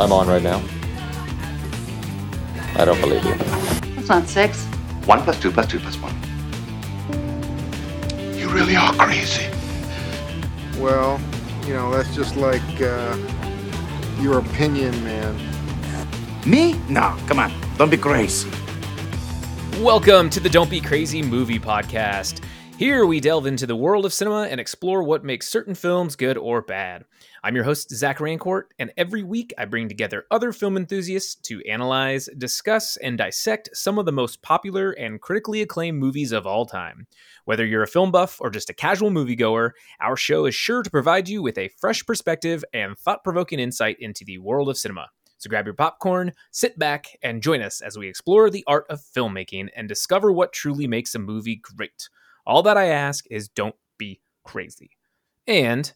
I'm on right now. I don't believe you. That's not six. One plus two plus two plus one. You really are crazy. Well, you know, that's just like uh, your opinion, man. Me? No, come on. Don't be crazy. Welcome to the Don't Be Crazy Movie Podcast. Here we delve into the world of cinema and explore what makes certain films good or bad. I'm your host, Zach Rancourt, and every week I bring together other film enthusiasts to analyze, discuss, and dissect some of the most popular and critically acclaimed movies of all time. Whether you're a film buff or just a casual moviegoer, our show is sure to provide you with a fresh perspective and thought provoking insight into the world of cinema. So grab your popcorn, sit back, and join us as we explore the art of filmmaking and discover what truly makes a movie great. All that I ask is don't be crazy. And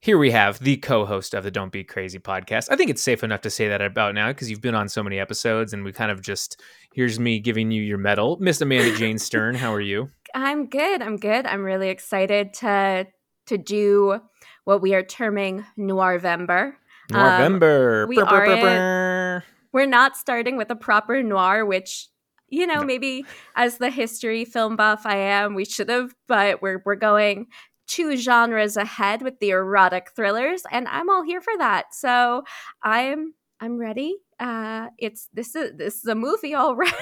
here we have the co-host of the Don't Be Crazy podcast. I think it's safe enough to say that about now because you've been on so many episodes, and we kind of just here's me giving you your medal, Miss Amanda Jane Stern. How are you? I'm good. I'm good. I'm really excited to to do what we are terming Noirvember. November. Um, we are we're not starting with a proper noir, which you know, no. maybe as the history film buff I am, we should have, but we're we're going two genres ahead with the erotic thrillers and i'm all here for that. So i'm i'm ready. Uh it's this is this is a movie all right.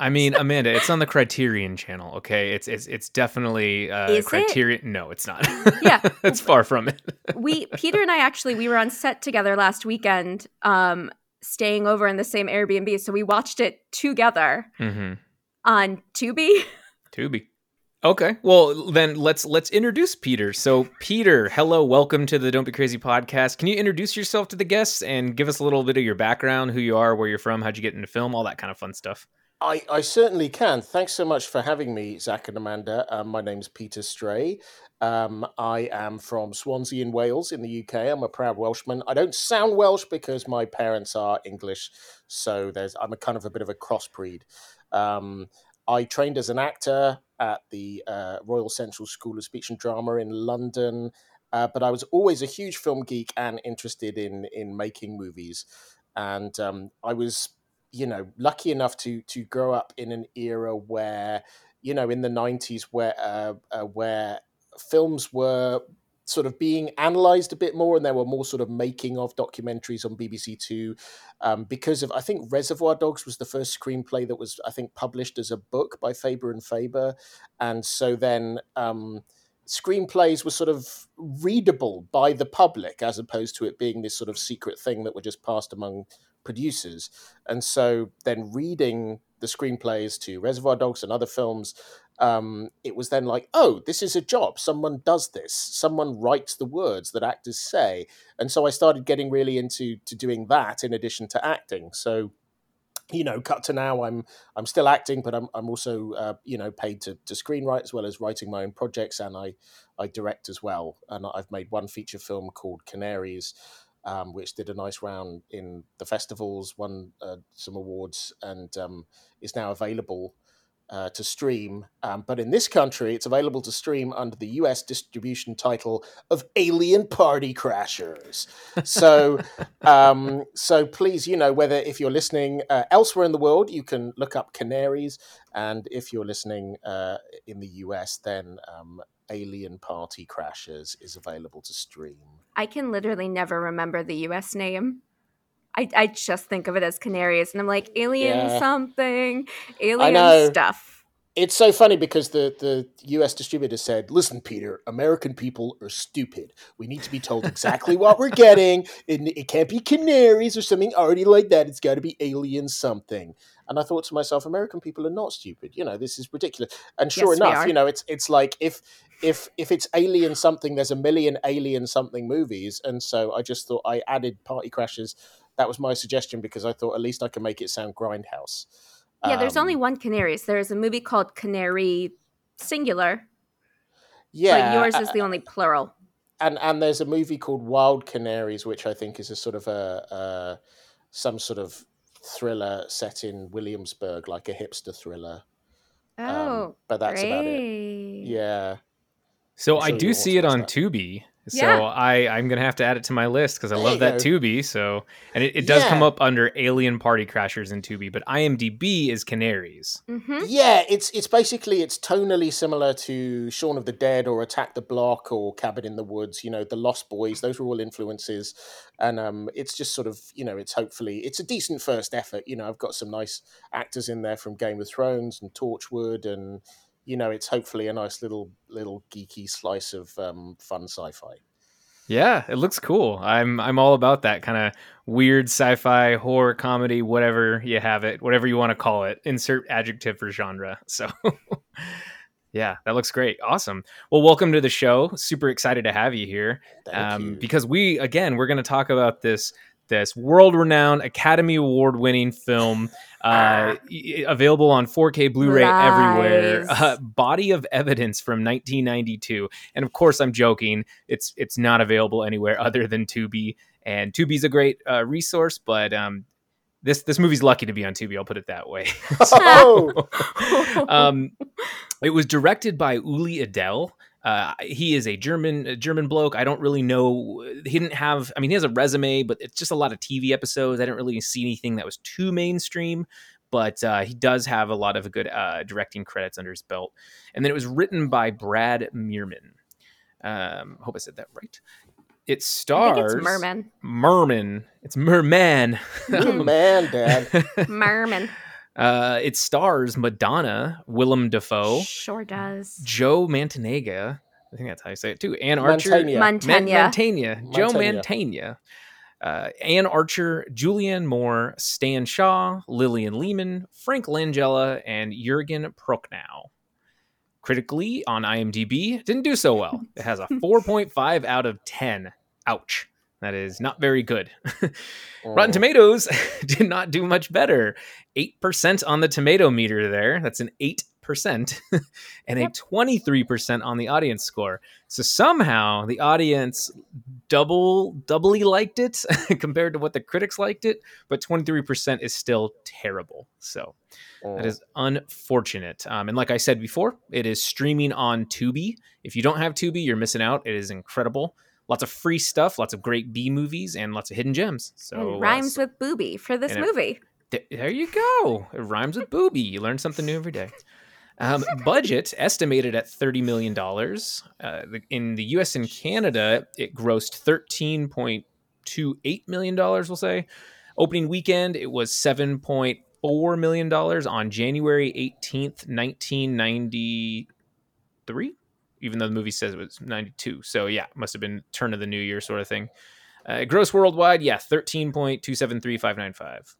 I mean amanda it's on the criterion channel okay? It's it's it's definitely uh is criterion it? no it's not. Yeah. It's far from it. We peter and i actually we were on set together last weekend um staying over in the same airbnb so we watched it together mm-hmm. on tubi tubi Okay. Well, then let's let's introduce Peter. So, Peter, hello, welcome to the Don't Be Crazy podcast. Can you introduce yourself to the guests and give us a little bit of your background, who you are, where you're from, how'd you get into film, all that kind of fun stuff? I, I certainly can. Thanks so much for having me, Zach and Amanda. Um, my name's Peter Stray. Um, I am from Swansea in Wales in the UK. I'm a proud Welshman. I don't sound Welsh because my parents are English, so there's I'm a kind of a bit of a crossbreed. Um, I trained as an actor at the uh, Royal Central School of Speech and Drama in London, uh, but I was always a huge film geek and interested in in making movies. And um, I was, you know, lucky enough to to grow up in an era where, you know, in the '90s, where uh, uh where films were sort of being analyzed a bit more, and there were more sort of making of documentaries on BBC Two um, because of I think Reservoir Dogs was the first screenplay that was I think published as a book by Faber and Faber, and so then. Um, screenplays were sort of readable by the public as opposed to it being this sort of secret thing that were just passed among producers. And so then reading the screenplays to Reservoir Dogs and other films um, it was then like, oh, this is a job. Someone does this. Someone writes the words that actors say. And so I started getting really into to doing that in addition to acting. So you know, cut to now, I'm I'm still acting, but I'm I'm also uh, you know paid to, to screenwrite as well as writing my own projects, and I I direct as well. And I've made one feature film called Canaries, um, which did a nice round in the festivals, won uh, some awards, and um, is now available uh, to stream. Um, but in this country, it's available to stream under the US distribution title of Alien Party Crashers. So, um, so please, you know, whether if you're listening uh, elsewhere in the world, you can look up Canaries. And if you're listening uh, in the US, then um, Alien Party Crashers is available to stream. I can literally never remember the US name. I, I just think of it as canaries and I'm like alien yeah. something, alien stuff. It's so funny because the, the US distributor said, Listen, Peter, American people are stupid. We need to be told exactly what we're getting. It, it can't be canaries or something already like that. It's got to be alien something. And I thought to myself, American people are not stupid. You know, this is ridiculous. And sure yes, enough, you know, it's it's like if if if it's alien something, there's a million alien something movies. And so I just thought I added Party Crashers that was my suggestion because I thought at least I can make it sound grindhouse. Yeah, um, there's only um, one Canaries. There's a movie called Canary Singular. Yeah, but yours is the only plural. And and there's a movie called Wild Canaries, which I think is a sort of a, a some sort of thriller set in Williamsburg, like a hipster thriller. Oh, um, but that's great. about it. Yeah. So I do see it on that. Tubi. So Yeah. I I'm gonna have to add it to my list because I There love that go. Tubi. So and it, it does come up under Alien Party Crashers in Tubi, but IMDb is Canaries. hmm Yeah, it's it's basically it's tonally similar to Shaun of the Dead or Attack the Block or Cabin in the Woods. You know, the Lost Boys. Those were all influences, and um, it's just sort of you know, it's hopefully it's a decent first effort. You know, I've got some nice actors in there from Game of Thrones and Torchwood, and you know, it's hopefully a nice little little geeky slice of um, fun sci-fi. Yeah, it looks cool. I'm I'm all about that kind of weird sci-fi horror comedy, whatever you have it, whatever you want to call it. Insert adjective for genre. So yeah, that looks great. Awesome. Well, welcome to the show. Super excited to have you here. Um, you. because we again we're going to talk about this this world-renowned Academy Award-winning film, uh, available on 4K Blu-ray everywhere. Uh, Body of Evidence from 1992, and of course I'm joking. It's it's not available anywhere other than Tubi, and Tubi's a great uh, resource, but um, this this movie's lucky to be on Tubi. I'll put it that way. oh, um, it was directed by Uli Adel. Uh, he is a German a German bloke. I don't really know. He didn't have. I mean, he has a resume, but it's just a lot of TV episodes. I didn't really see anything that was too mainstream. But uh, he does have a lot of good uh, directing credits under his belt. And then it was written by Brad Meerman. Um, hope I said that right. It I think stars it's Merman. Merman. It's Merman. you man, Dad. Merman. Uh, it stars Madonna, Willem Dafoe, Sure does. Joe Mantanega. I think that's how you say it too. Anne Archer, Mantegna. Man- Montaigne. Mantegna, Joe Mantegna. Mantegna, uh, Anne Archer, Julianne Moore, Stan Shaw, Lillian Lehman, Frank Langella, and Jurgen Prochnow. Critically on IMDb, didn't do so well. It has a 4.5 out of 10. Ouch. That is not very good. Rotten Oh. Tomatoes did not do much better. 8% on the tomato meter there. That's an 8%. and Yep. a 23% on the audience score. So somehow the audience double doubly liked it compared to what the critics liked it, but 23% is still terrible. So that Oh. is unfortunate. Um, and like I said before, it is streaming on Tubi. If you don't have Tubi, you're missing out. It is incredible. Lots of free stuff, lots of great B movies, and lots of hidden gems. So and uh, rhymes with booby for this it- movie. Th- there you go. It rhymes with booby. You learn something new every day. Um, budget estimated at $30 million. Uh, in the US and Canada, it grossed $13.28 million, we'll say. Opening weekend, it was $7.4 million on January 18th, 1993, even though the movie says it was 92. So, yeah, must have been turn of the new year sort of thing. Uh, gross worldwide, yeah, 13.273595.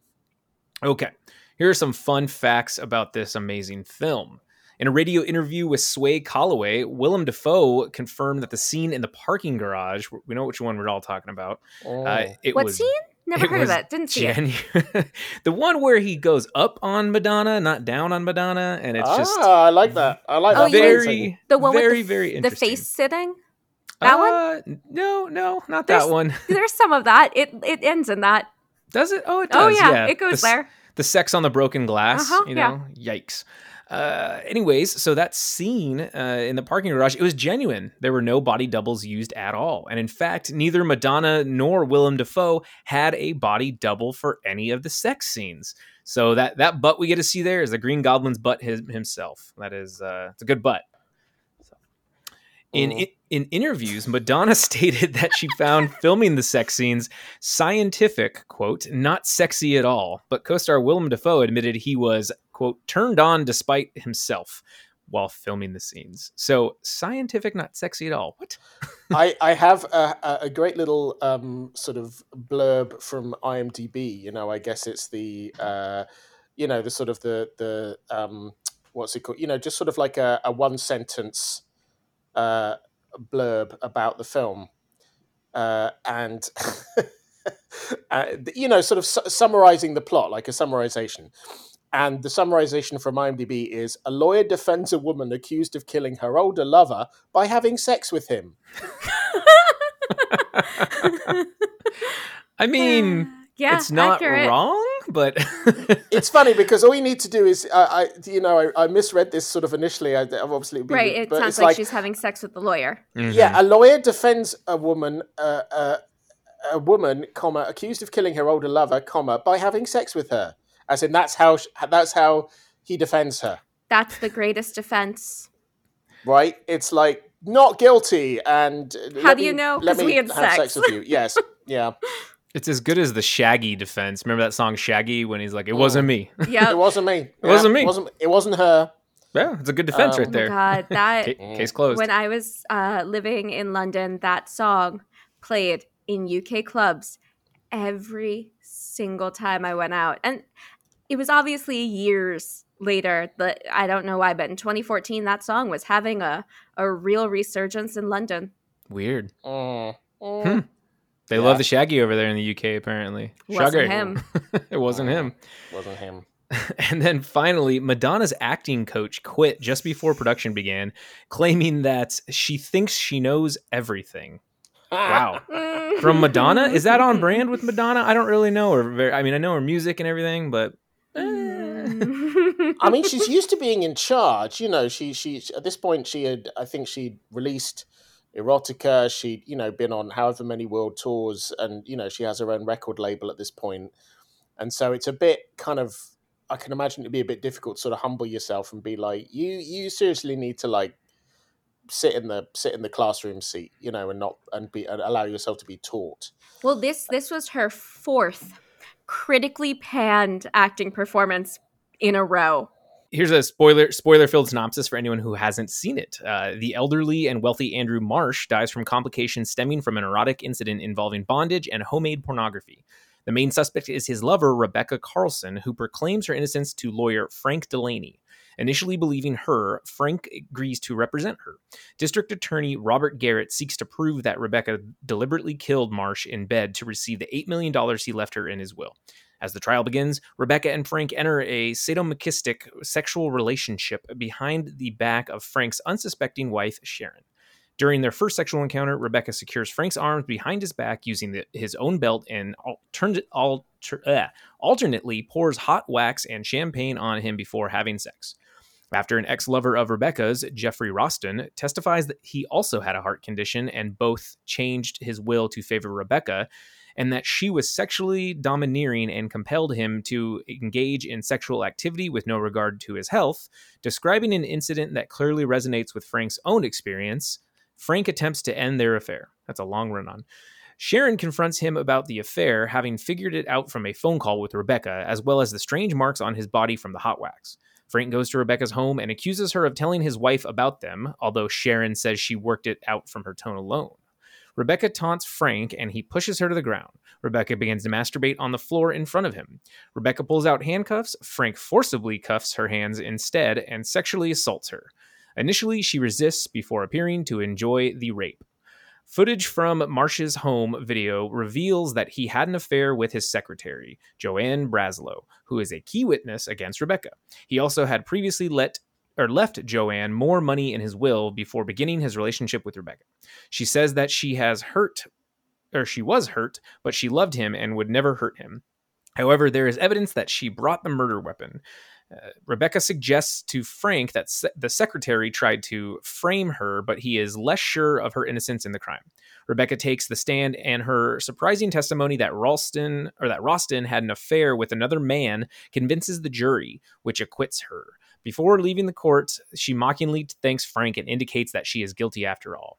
Okay, here are some fun facts about this amazing film. In a radio interview with Sway Calloway, Willem Dafoe confirmed that the scene in the parking garage, we know which one we're all talking about, Oh. uh, it What was scene? Never it heard of that. Didn't see it. the one where he goes up on Madonna, not down on Madonna, and it's just ah, I like that. I like Oh, that. you- very, The one very, with the, very the face sitting. That one? one? No, no, not There's- that one. There's some of that. It it ends in that. Does it? Oh, it does. Oh does. yeah, it goes s- there. the sex on the broken glass Uh-huh, you yeah. know yikes uh anyways so that scene uh in the parking garage it was genuine. There were no body doubles used at all. And in fact neither madonna nor willem dafoe had a body double for any of the sex scenes. So that that butt we get to see there is the green goblin's butt his, himself. That is uh it's a good butt. So- in, Mhm. in in interviews, Madonna stated that she found filming the sex scenes scientific, quote, not sexy at all. But co-star Willem Dafoe admitted he was, quote, turned on despite himself while filming the scenes. So scientific, not sexy at all. What? I, I have a, a- great little um, sort of blurb from IMDb. You know, I guess it's the uh, you know the sort of the the um, what's it called? You know, just sort of like a, a one sentence uh, blurb about the film, uh, and uh, you know, sort of su- summarizing the plot, like a summarization. And the summarization from IMDb is: a lawyer defends a woman accused of killing her older lover by having sex with him. I mean, Yeah, it's not accurate. wrong, but it's funny because all you need to do is, uh, I, you know, I, I, misread this sort of initially. I, I've obviously been, right. It sounds like, like, she's having sex with the lawyer. Mm-hmm. Yeah, a lawyer defends a woman, uh, uh, a woman, comma, accused of killing her older lover, comma, by having sex with her. As in, that's how that's how he defends her. That's the greatest defense. Right? It's like not guilty, and how do you know? Let me we had have sex. sex with you. Yes, yeah. It's as good as the Shaggy defense. Remember that song Shaggy when he's like, "It wasn't me." Yeah, it wasn't me. It yeah, wasn't me. It wasn't, it wasn't her. Yeah, it's a good defense um, right there. Oh God, that case, case closed. When I was uh, living in London, that song played in UK clubs every single time I went out, and it was obviously years later that I don't know why, but in 2014, that song was having a a real resurgence in London. Weird. Mm. Mm. Hmm. They yeah. love the Shaggy over there in the UK, apparently. Wasn't Shaggy. him. it wasn't him. Wasn't him. And then finally, Madonna's acting coach quit just before production began, claiming that she thinks she knows everything. Wow. From Madonna? Is that on brand with Madonna? I don't really know her. I mean, I know her music and everything, but. I mean, she's used to being in charge. You know, she she at this point she had I think she'd released erotica she'd you know been on however many world tours and you know she has her own record label at this point. point and so it's a bit kind of i can imagine it'd be a bit difficult to sort of humble yourself and be like you you seriously need to like sit in the sit in the classroom seat you know and not and be and allow yourself to be taught well this this was her fourth critically panned acting performance in a row here's a spoiler spoiler filled synopsis for anyone who hasn't seen it. Uh, the elderly and wealthy Andrew Marsh dies from complications stemming from an erotic incident involving bondage and homemade pornography. The main suspect is his lover, Rebecca Carlson, who proclaims her innocence to lawyer Frank Delaney. Initially believing her, Frank agrees to represent her. District Attorney Robert Garrett seeks to prove that Rebecca deliberately killed Marsh in bed to receive the $8 million he left her in his will. As the trial begins, Rebecca and Frank enter a sadomasochistic sexual relationship behind the back of Frank's unsuspecting wife, Sharon. During their first sexual encounter, Rebecca secures Frank's arms behind his back using the, his own belt and uh, alternately pours hot wax and champagne on him before having sex. After an ex lover of Rebecca's, Jeffrey Roston, testifies that he also had a heart condition and both changed his will to favor Rebecca, and that she was sexually domineering and compelled him to engage in sexual activity with no regard to his health, describing an incident that clearly resonates with Frank's own experience. Frank attempts to end their affair. That's a long run on. Sharon confronts him about the affair, having figured it out from a phone call with Rebecca, as well as the strange marks on his body from the hot wax. Frank goes to Rebecca's home and accuses her of telling his wife about them, although Sharon says she worked it out from her tone alone. Rebecca taunts Frank and he pushes her to the ground. Rebecca begins to masturbate on the floor in front of him. Rebecca pulls out handcuffs. Frank forcibly cuffs her hands instead and sexually assaults her. Initially, she resists before appearing to enjoy the rape. Footage from Marsh's home video reveals that he had an affair with his secretary, Joanne Braslow, who is a key witness against Rebecca. He also had previously let or left Joanne more money in his will before beginning his relationship with Rebecca. She says that she has hurt or she was hurt, but she loved him and would never hurt him. However, there is evidence that she brought the murder weapon. Uh, Rebecca suggests to Frank that se- the secretary tried to frame her, but he is less sure of her innocence in the crime. Rebecca takes the stand, and her surprising testimony that Ralston or that Roston had an affair with another man convinces the jury, which acquits her. Before leaving the court, she mockingly thanks Frank and indicates that she is guilty after all.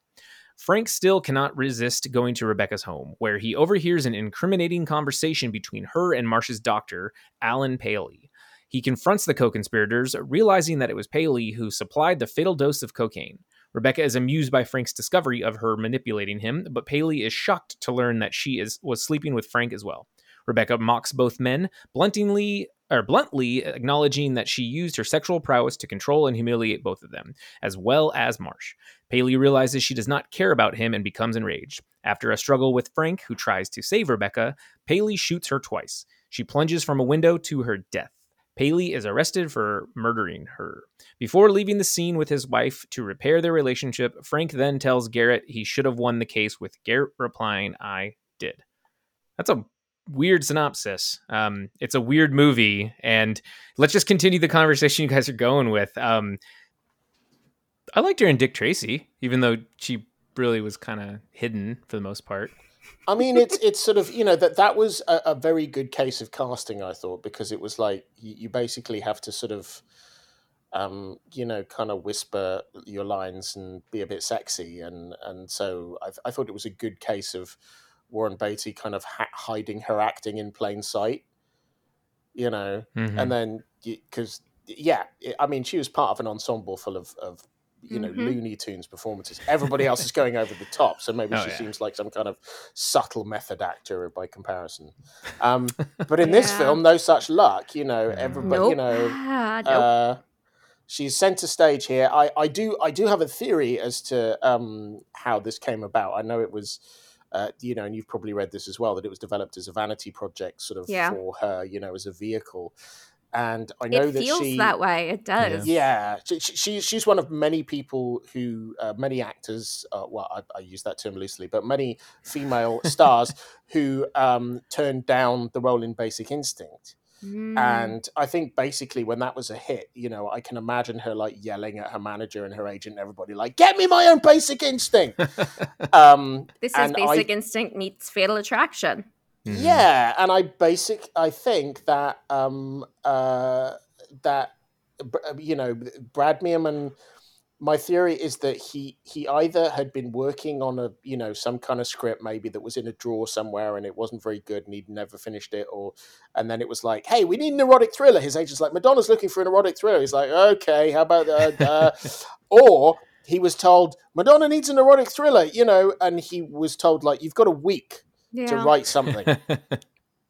Frank still cannot resist going to Rebecca's home, where he overhears an incriminating conversation between her and Marsh's doctor, Alan Paley. He confronts the co conspirators, realizing that it was Paley who supplied the fatal dose of cocaine. Rebecca is amused by Frank's discovery of her manipulating him, but Paley is shocked to learn that she is was sleeping with Frank as well. Rebecca mocks both men, bluntingly or bluntly acknowledging that she used her sexual prowess to control and humiliate both of them, as well as Marsh. Paley realizes she does not care about him and becomes enraged. After a struggle with Frank, who tries to save Rebecca, Paley shoots her twice. She plunges from a window to her death. Paley is arrested for murdering her. Before leaving the scene with his wife to repair their relationship, Frank then tells Garrett he should have won the case, with Garrett replying, I did. That's a weird synopsis. Um, it's a weird movie, and let's just continue the conversation you guys are going with. Um, I liked her in Dick Tracy, even though she really was kind of hidden for the most part. I mean, it's it's sort of you know that that was a, a very good case of casting, I thought, because it was like you, you basically have to sort of, um, you know, kind of whisper your lines and be a bit sexy, and and so I, I thought it was a good case of Warren Beatty kind of ha- hiding her acting in plain sight, you know, Mhm. and then because yeah, I mean, she was part of an ensemble full of of you know Mhm. Looney Tunes performances. Everybody else is going over the top, so maybe Oh, she yeah. seems like some kind of subtle method actor by comparison. Um, but in this film, no such luck. You know, Yeah. everybody. nope. You know, Ah, nope. uh, she's center stage here. I, I do I do have a theory as to um, how this came about. I know it was. Uh, you know, and you've probably read this as well that it was developed as a vanity project, sort of Yeah. for her, you know, as a vehicle. And I know it that feels she, that way. It does. yeah, she, she, she- she's one of many people who, uh, many actors, uh, well, I, I use that term loosely, but many female stars who um, turned down the role in Basic Instinct. Mm. And I think basically when that was a hit, you know, I can imagine her like yelling at her manager and her agent and everybody, like, get me my own Basic Instinct. um, this is and I- Basic Instinct meets Fatal Attraction. Mhm. yeah, and I basic I think that um uh that you know Brad Meerman my theory is that he he either had been working on a you know some kind of script maybe that was in a drawer somewhere and it wasn't very good and he'd never finished it or and then it was like hey we need an erotic thriller. His agent's like Madonna's looking for an erotic thriller. He's like okay how about uh, uh, or he was told Madonna needs an erotic thriller you know and he was told like you've got a week Yeah. to write something.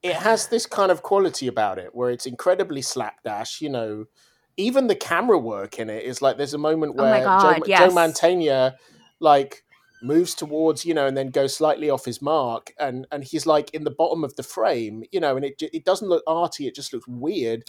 It has this kind of quality about it where it's incredibly slapdash you know even the camera work in it is like there's a moment Oh where God, joe, yes. joe mantegna like moves towards you know and then goes slightly off his mark and and he's like in the bottom of the frame you know and it it doesn't look arty it just looks weird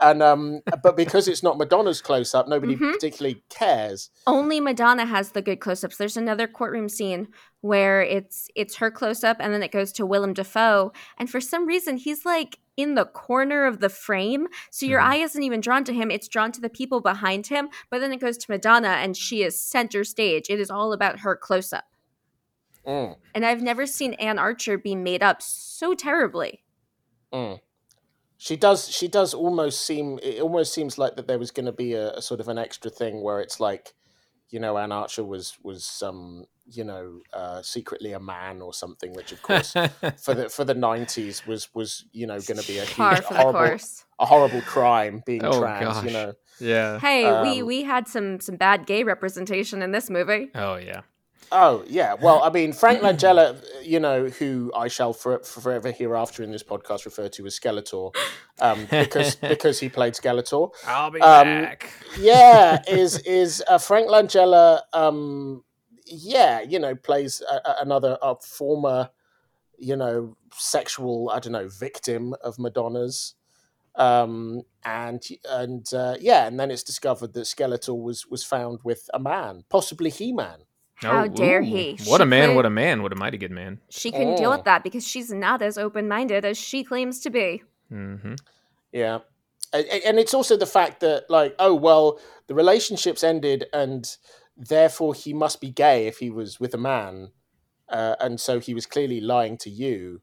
and um but because it's not madonna's close up nobody Mhm. particularly cares Only Madonna has the good close-ups. There's another courtroom scene where it's it's her close-up and then it goes to Willem Dafoe, and for some reason he's like in the corner of the frame, so your Mhm. eye isn't even drawn to him. It's drawn to the people behind him. But then it goes to Madonna, and she is center stage. It is all about her close-up. Mm, And I've never seen Anne Archer be made up so terribly. mm. she does she does almost seem it almost seems like that there was going to be a, a sort of an extra thing where it's like you know anne archer was was um you know uh secretly a man or something which of course for the for the 90s was was you know going to be a huge for horrible a horrible crime being Oh, trans gosh. you know yeah. Hey, we Um, we had some some bad gay representation in this movie. Oh yeah. Oh yeah, well, I mean Frank Langella, you know, who I shall for, forever hereafter in this podcast refer to as Skeletor, um, because because he played Skeletor. I'll be Um, back. Yeah, is is uh, Frank Langella? Um, yeah, you know, plays a, a- another a former, you know, sexual I don't know victim of Madonna's, um, and and uh, yeah, and then it's discovered that Skeletor was was found with a man, possibly He Man. How Oh, dare ooh. he? What She a man! could- What a man! What a mighty good man. She couldn't deal Oh. with that because she's not as open minded as she claims to be. hmm Yeah. And, and it's also the fact that, like, oh, well, the relationship's ended and therefore he must be gay if he was with a man. Uh, and so he was clearly lying to you.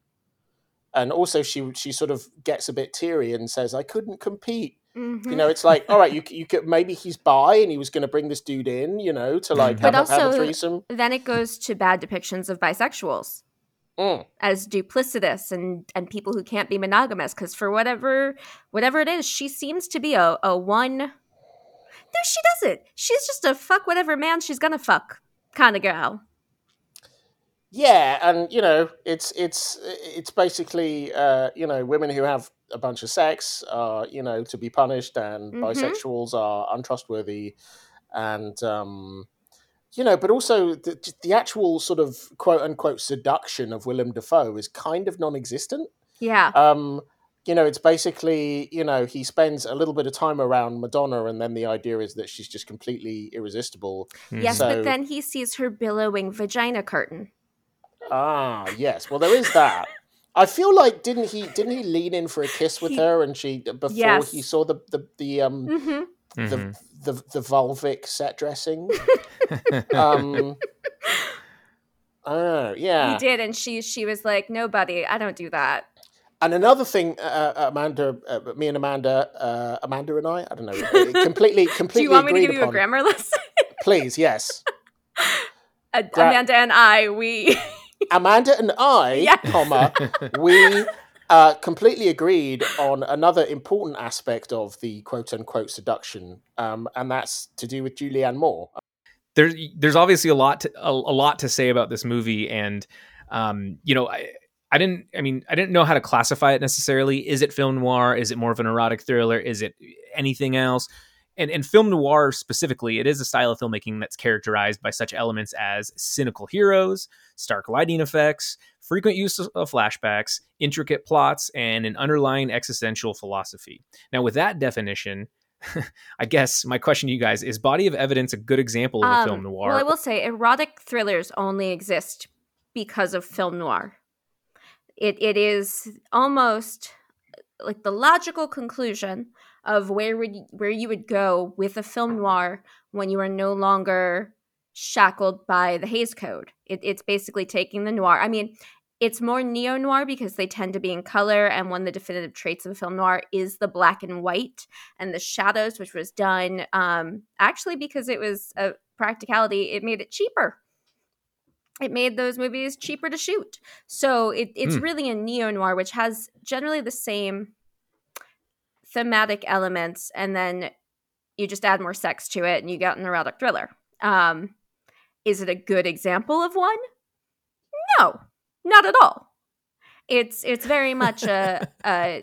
And also, she she sort of gets a bit teary and says, I couldn't compete. Mhm. You know, it's like, all right, you, you could maybe he's bi and he was going to bring this dude in, you know, to like Mhm. have, But a, have a threesome. Then it goes to bad depictions of bisexuals Mm. as duplicitous and and people who can't be monogamous because for whatever whatever it is, she seems to be a, a one. No, she doesn't. She's just a fuck whatever man she's gonna fuck kind of girl. Yeah, and you know, it's it's it's basically uh, you know women who have a bunch of sex are you know to be punished, and Mhm. bisexuals are untrustworthy, and um, you know, but also the the actual sort of quote unquote seduction of Willem Dafoe is kind of non-existent. Yeah. Um, you know, it's basically you know he spends a little bit of time around Madonna, and then the idea is that she's just completely irresistible. Yes, So- but then he sees her billowing vagina curtain. Ah, yes. Well, there is that. I feel like didn't he didn't he lean in for a kiss with He- her and she before Yes. he saw the the the um hmm the, Mhm. the the vulvic set dressing. um, I. Yeah, He did, and she she was like, "No, buddy, I don't do that." And another thing, uh, uh, Amanda, uh, me and Amanda, uh, Amanda and I, I don't know, uh, completely, completely. Do you want me to agreed give you a grammar lesson? Please, yes. Uh, Gra- Amanda and I, we Amanda and I, Yeah. comma, we uh, completely agreed on another important aspect of the quote unquote seduction, um, and that's to do with Julianne Moore. there's there's obviously a lot to, a, a lot to say about this movie and um you know I I didn't I mean I didn't know how to classify it necessarily. Is it film noir? Is it more of an erotic thriller? Is it anything else? And and film noir specifically it is a style of filmmaking that's characterized by such elements as cynical heroes stark lighting effects frequent use of flashbacks intricate plots and an underlying existential philosophy. Now with that definition I guess my question to you guys is body of evidence a good example of a film Um, noir? Well, I will say erotic thrillers only exist because of film noir. It it is almost like the logical conclusion of where would you, where you would go with a film noir when you are no longer shackled by the Hays Code. It, it's basically taking the noir. I mean, it's more neo noir because they tend to be in color, and one of the definitive traits of a film noir is the black and white and the shadows, which was done um, actually because it was a practicality. It made it cheaper. It made those movies cheaper to shoot. So it, it's Hmm. really a neo noir, which has generally the same thematic elements, and then you just add more sex to it, and you get an erotic thriller. Um, is it a good example of one? No, not at all. It's it's very much a, a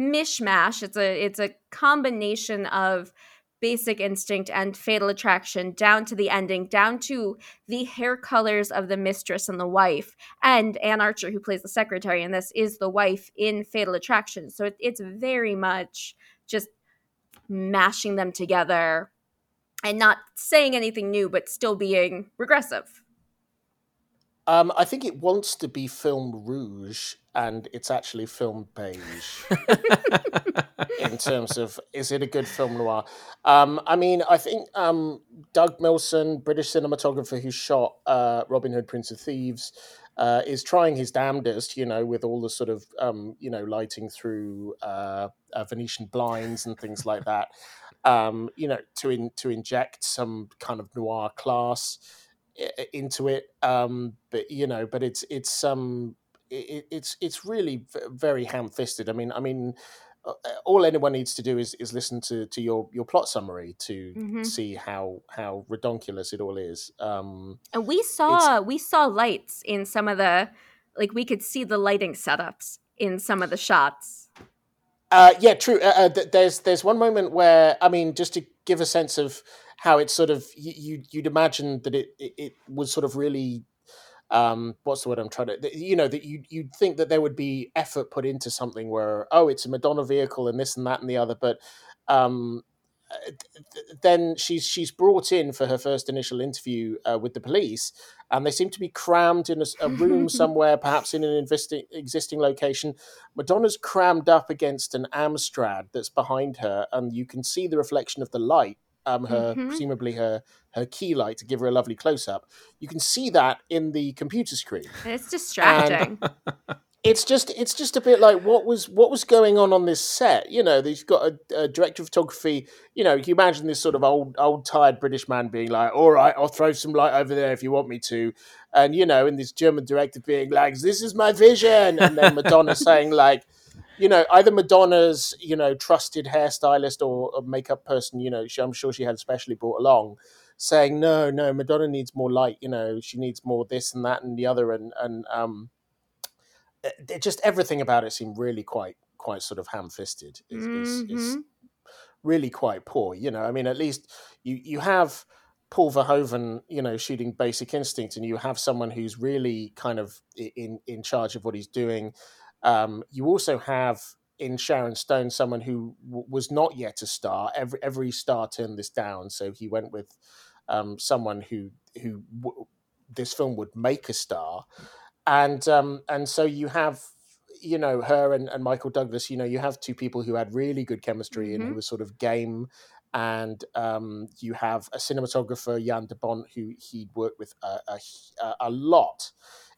mishmash. It's a it's a combination of basic instinct and fatal attraction down to the ending, down to the hair colors of the mistress and the wife. And Anne Archer, who plays the secretary in this, is the wife in Fatal Attraction. So it, it's very much just mashing them together and not saying anything new, but still being regressive. Um, I think it wants to be film rouge, and it's actually film beige. in terms of is it a good film noir? Um, I mean, I think um, Doug Milsome, British cinematographer who shot uh, Robin Hood, Prince of Thieves, uh, is trying his damnedest, you know, with all the sort of um, you know lighting through uh, uh, Venetian blinds and things like that. Um, you know, to in, to inject some kind of noir class into it. Um, but you know, but it's it's um it, it's it's really very ham-fisted. I mean, I mean, uh, all anyone needs to do is, is listen to, to your, your plot summary to Mhm. see how how redonkulous it all is. Um, And we saw we saw lights in some of the like we could see the lighting setups in some of the shots. Uh, yeah, true. Uh, uh, there's there's one moment where I mean, just to give a sense of how it's sort of you, you you'd imagine that it, it it was sort of really um what's the word i'm trying to you know that you you'd think that there would be effort put into something where oh it's a madonna vehicle and this and that and the other but um uh, th- th- then she's she's brought in for her first initial interview uh, with the police and they seem to be crammed in a room somewhere perhaps in an investi- existing location. Madonna's crammed up against an amstrad that's behind her and you can see the reflection of the light um her Mhm. presumably her her key light to give her a lovely close up you can see that in the computer screen. It's distracting. it's just it's just a bit like what was what was going on on this set. You know they've got a, a director of photography. You know you imagine this sort of old old tired british man being like all right i'll throw some light over there if you want me to. And you know and this german director being like this is my vision. And then madonna saying like you know either madonna's you know trusted hairstylist or a makeup person you know she, i'm sure she had specially brought along saying no no madonna needs more light you know she needs more this and that and the other. And and um it- it- just everything about it seemed really quite quite sort of ham-fisted. Is, is, is really quite poor you know? I mean at least you you have paul verhoeven you know shooting basic instinct and you have someone who's really kind of in in charge of what he's doing um you also have in sharon stone someone who w- was not yet a star every every star turned this down so he went with um someone who who w- this film would make a star and um, and so you have you know her and, and Michael Douglas. You know, you have two people who had really good chemistry and who Mhm. were sort of game. And um, you have a cinematographer, Jan de Bont, who he'd worked with a, a- a lot.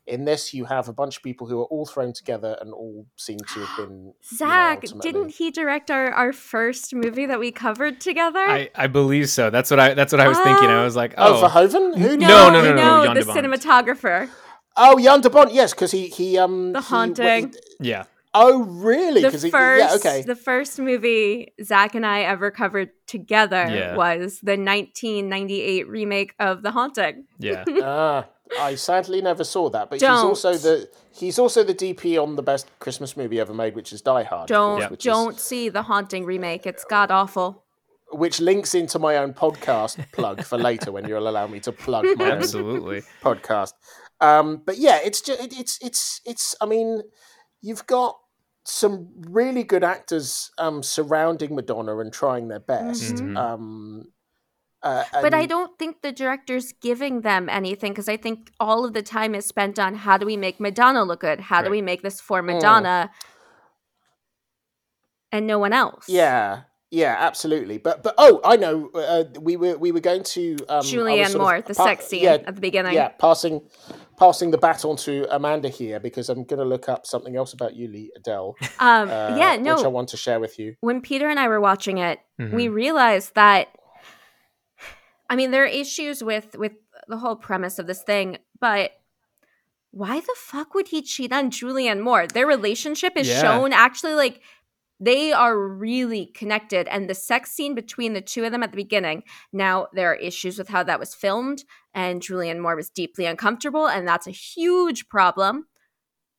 In this, you have a bunch of people who are all thrown together and all seem to have been. you know, Zach, didn't he direct our, our first movie that we covered together? I, I believe so. That's what I that's what I was thinking. I was like, Oh, oh, Verhoeven? Who? No, no, no, no, Jan the de Bont. cinematographer. Oh, Jan de Bont, yes, because he he um The he- Haunting. yeah. oh, really? The 'Cause he- first, yeah, okay. the first movie Zach and I ever covered together Yeah. was the 1998 remake of The Haunting. Yeah. ah, I sadly never saw that, but he's Don't. also the he's also the DP on the best Christmas movie ever made, which is Die Hard. Don't course, which don't see The Haunting remake. It's god awful. which links into my own podcast plug for later when you'll allow me to plug my own Absolutely. podcast. Um, but yeah, it's just it, it's it's it's. I mean, you've got some really good actors um, surrounding Madonna and trying their best. Mhm. Um, uh, But I don't think the director's giving them anything because I think all of the time is spent on how do we make Madonna look good? How do we make this for Mm. Madonna and no one else? Yeah, yeah, absolutely. But but oh, I know. Uh, we were we were going to um, Julianne sort of Moore, the pa- sex scene Yeah, at the beginning. yeah, passing passing the baton to Amanda here because I'm going to look up something else about Uli Adele. Um, Uh, yeah, which I want to share with you. When Peter and I were watching it, we Mhm. realized that I mean there are issues with with the whole premise of this thing, but why the fuck would he cheat on Julianne Moore? Their relationship is Yeah. shown actually like they are really connected and the sex scene between the two of them at the beginning. Now there are issues with how that was filmed and Julianne Moore was deeply uncomfortable and that's a huge problem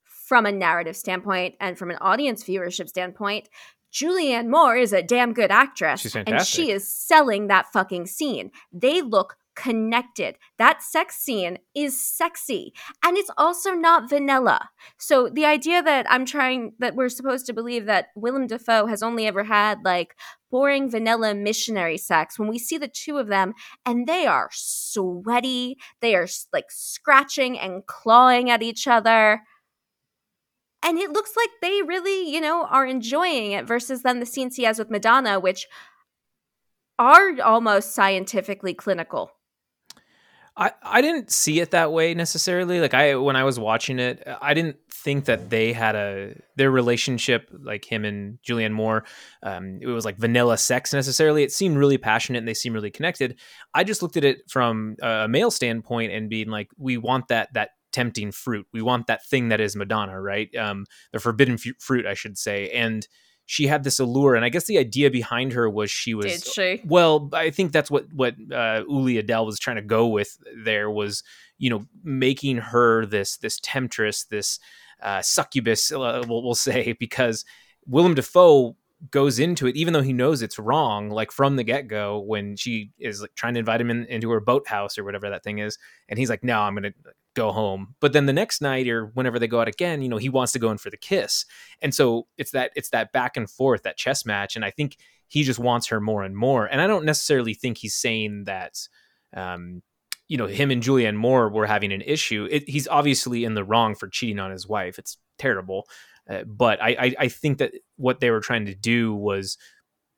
from a narrative standpoint and from an audience viewership standpoint. Julianne Moore is a damn good actress. And she is selling that fucking scene. They look connected. That sex scene is sexy. And it's also not vanilla. So the idea that I'm trying, that we're supposed to believe that Willem Dafoe has only ever had like boring vanilla missionary sex when we see the two of them and they are sweaty, they are like scratching and clawing at each other and it looks like they really, you know, are enjoying it versus then the scenes he has with Madonna, which are almost scientifically clinical. I, I didn't see it that way necessarily. Like I when I was watching it, I didn't think that they had a their relationship like him and Julianne Moore. Um, it was like vanilla sex necessarily. It seemed really passionate and they seemed really connected. I just looked at it from a male standpoint and being like, we want that that tempting fruit. We want that thing that is Madonna, right? Um, the forbidden fu- fruit, I should say. And she had this allure, and I guess the idea behind her was she was Did she? well, I think that's what what uh, Uli Adele was trying to go with. There was, you know, making her this this temptress, this uh, succubus, uh, we'll, we'll say, because Willem Dafoe goes into it, even though he knows it's wrong, like from the get go, when she is like trying to invite him in, into her boathouse or whatever that thing is, and he's like, "No, I'm gonna go home." But then the next night or whenever they go out again, you know, he wants to go in for the kiss, and so it's that it's that back and forth, that chess match, and I think he just wants her more and more. And I don't necessarily think he's saying that, um, you know, him and Julianne Moore were having an issue. It, he's obviously in the wrong for cheating on his wife. It's terrible. Uh, but I, I, I think that what they were trying to do was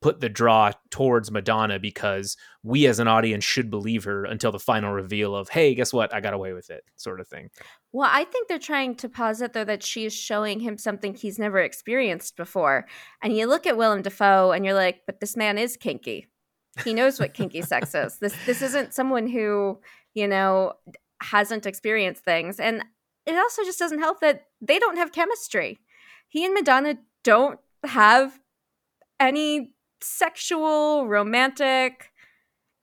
put the draw towards Madonna because we as an audience should believe her until the final reveal of, hey, guess what? I got away with it, sort of thing. Well, I think they're trying to posit though that she is showing him something he's never experienced before. And you look at Willem Dafoe and you're like, but this man is kinky. He knows what kinky sex is. This this isn't someone who, you know, hasn't experienced things. And it also just doesn't help that they don't have chemistry. He and Madonna don't have any sexual, romantic.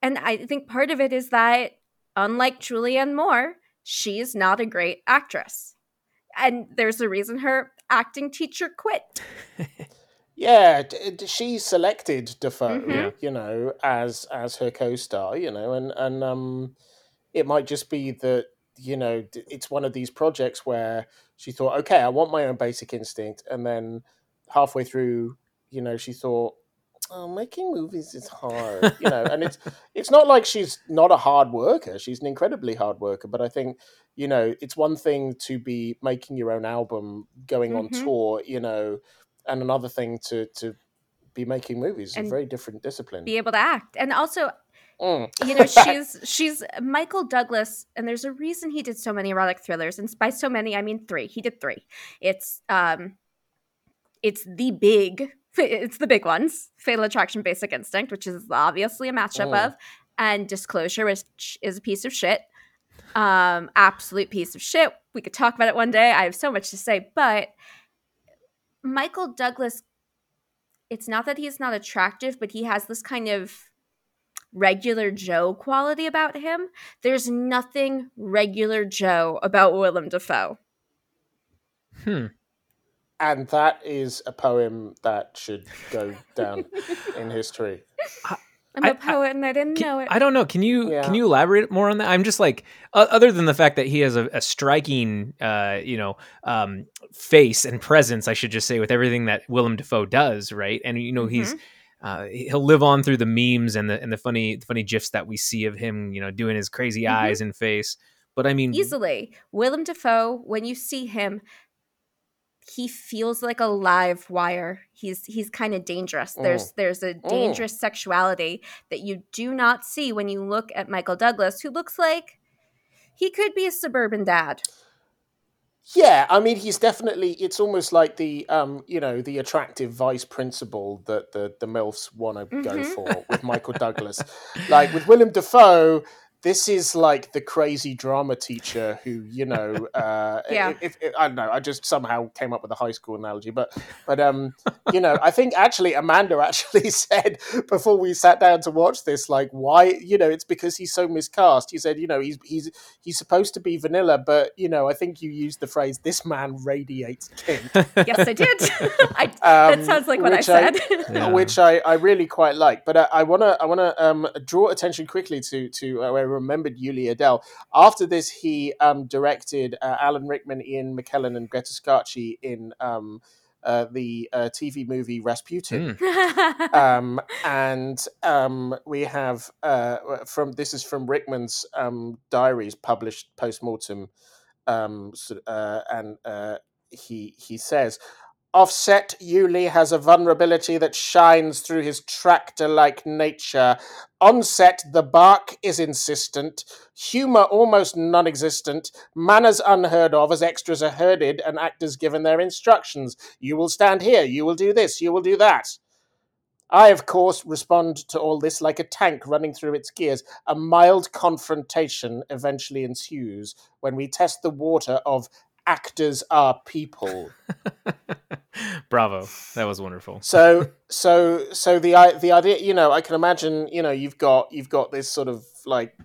And I think part of it is that, unlike Julianne Moore, she's not a great actress. And there's a reason her acting teacher quit. Yeah, d- d- she selected Dafoe, Mhm. You know, as as her co-star, you know, and and um, it might just be that you know it's one of these projects where she thought, okay, I want my own Basic Instinct, and then halfway through, you know, she thought, oh, making movies is hard, you know, and it's it's not like she's not a hard worker. She's an incredibly hard worker, but I think you know it's one thing to be making your own album, going on Mhm. tour, you know, and another thing to to be making movies. It's a very different discipline. Be able to act. And also, Mm. you know, she's she's Michael Douglas, and there's a reason he did so many erotic thrillers. And by so many, I mean three. He did three. It's um it's the big it's the big ones. Fatal Attraction, Basic Instinct, which is obviously a matchup Mm. of, and Disclosure, which is a piece of shit. Um, absolute piece of shit. We could talk about it one day. I have so much to say, but Michael Douglas, it's not that he's not attractive, but he has this kind of regular Joe quality about him. There's nothing regular Joe about Willem Dafoe. Hmm. And that is a poem that should go down in history. I'm I- a poet and I didn't Can- know it. I don't know. Can you Yeah. can you elaborate more on that? I'm just like, o- other than the fact that he has a, a striking, uh, you know, um, face and presence, I should just say, with everything that Willem Dafoe does, right? And you know, he's uh, he'll live on through the memes and the and the funny the funny gifs that we see of him, you know, doing his crazy Mhm. eyes and face. But I mean, Easily. Willem Dafoe, when you see him, he feels like a live wire. He's he's kind of dangerous. There's there's a dangerous sexuality that you do not see when you look at Michael Douglas, who looks like he could be a suburban dad. Yeah, I mean, he's definitely. It's almost like the, um, you know, the attractive vice principal that the the milfs want to go Mhm. for with Michael Douglas. Like with Willem Dafoe, this is like the crazy drama teacher who, you know, uh, Yeah. it- it- it- I don't know. I just somehow came up with a high school analogy, but, but, um, you know, I think actually Amanda actually said before we sat down to watch this, like, why, you know, it's because he's so miscast. He said, you know, he's he's he's supposed to be vanilla, but you know, I think you used the phrase "this man radiates kink," Yes, I did. I, Um, that sounds like what I which I- said. Yeah. which I, I really quite like. But uh, I wanna I wanna um, draw attention quickly to to uh, I remembered Uli Adele. After this, he um, directed uh, Alan Rickman, Ian McKellen, and Greta Scacchi in um, uh, the uh, TV movie Rasputin. Hmm. um, and um, we have uh, from this is from Rickman's um, diaries published post mortem, um, uh, and uh, he he says. Offset Uli has a vulnerability that shines through his tractor like nature. Onset, the bark is insistent, humor almost non existent, manners unheard of as extras are herded and actors given their instructions. You will stand here, you will do this, you will do that. I, of course, respond to all this like a tank running through its gears. A mild confrontation eventually ensues when we test the water of actors are people. Bravo, that was wonderful. So, so, so the the idea, you know, I can imagine, you know, you've got you've got this sort of like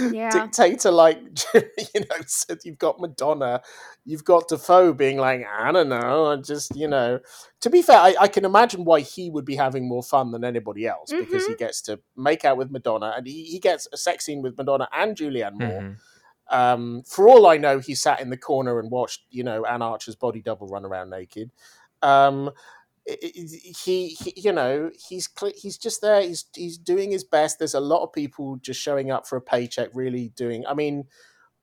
Yeah. dictator, like you know, so you've got Madonna, you've got Dafoe being like, I don't know, I just, you know, to be fair, I, I can imagine why he would be having more fun than anybody else because he gets to make out with Madonna and he, he gets a sex scene with Madonna and Julianne Moore. Mhm. Um, for all I know, he sat in the corner and watched, you know, Anne Archer's body double run around naked. Um, he, he, you know, he's he's just there. He's he's doing his best. There's a lot of people just showing up for a paycheck, really doing. I mean,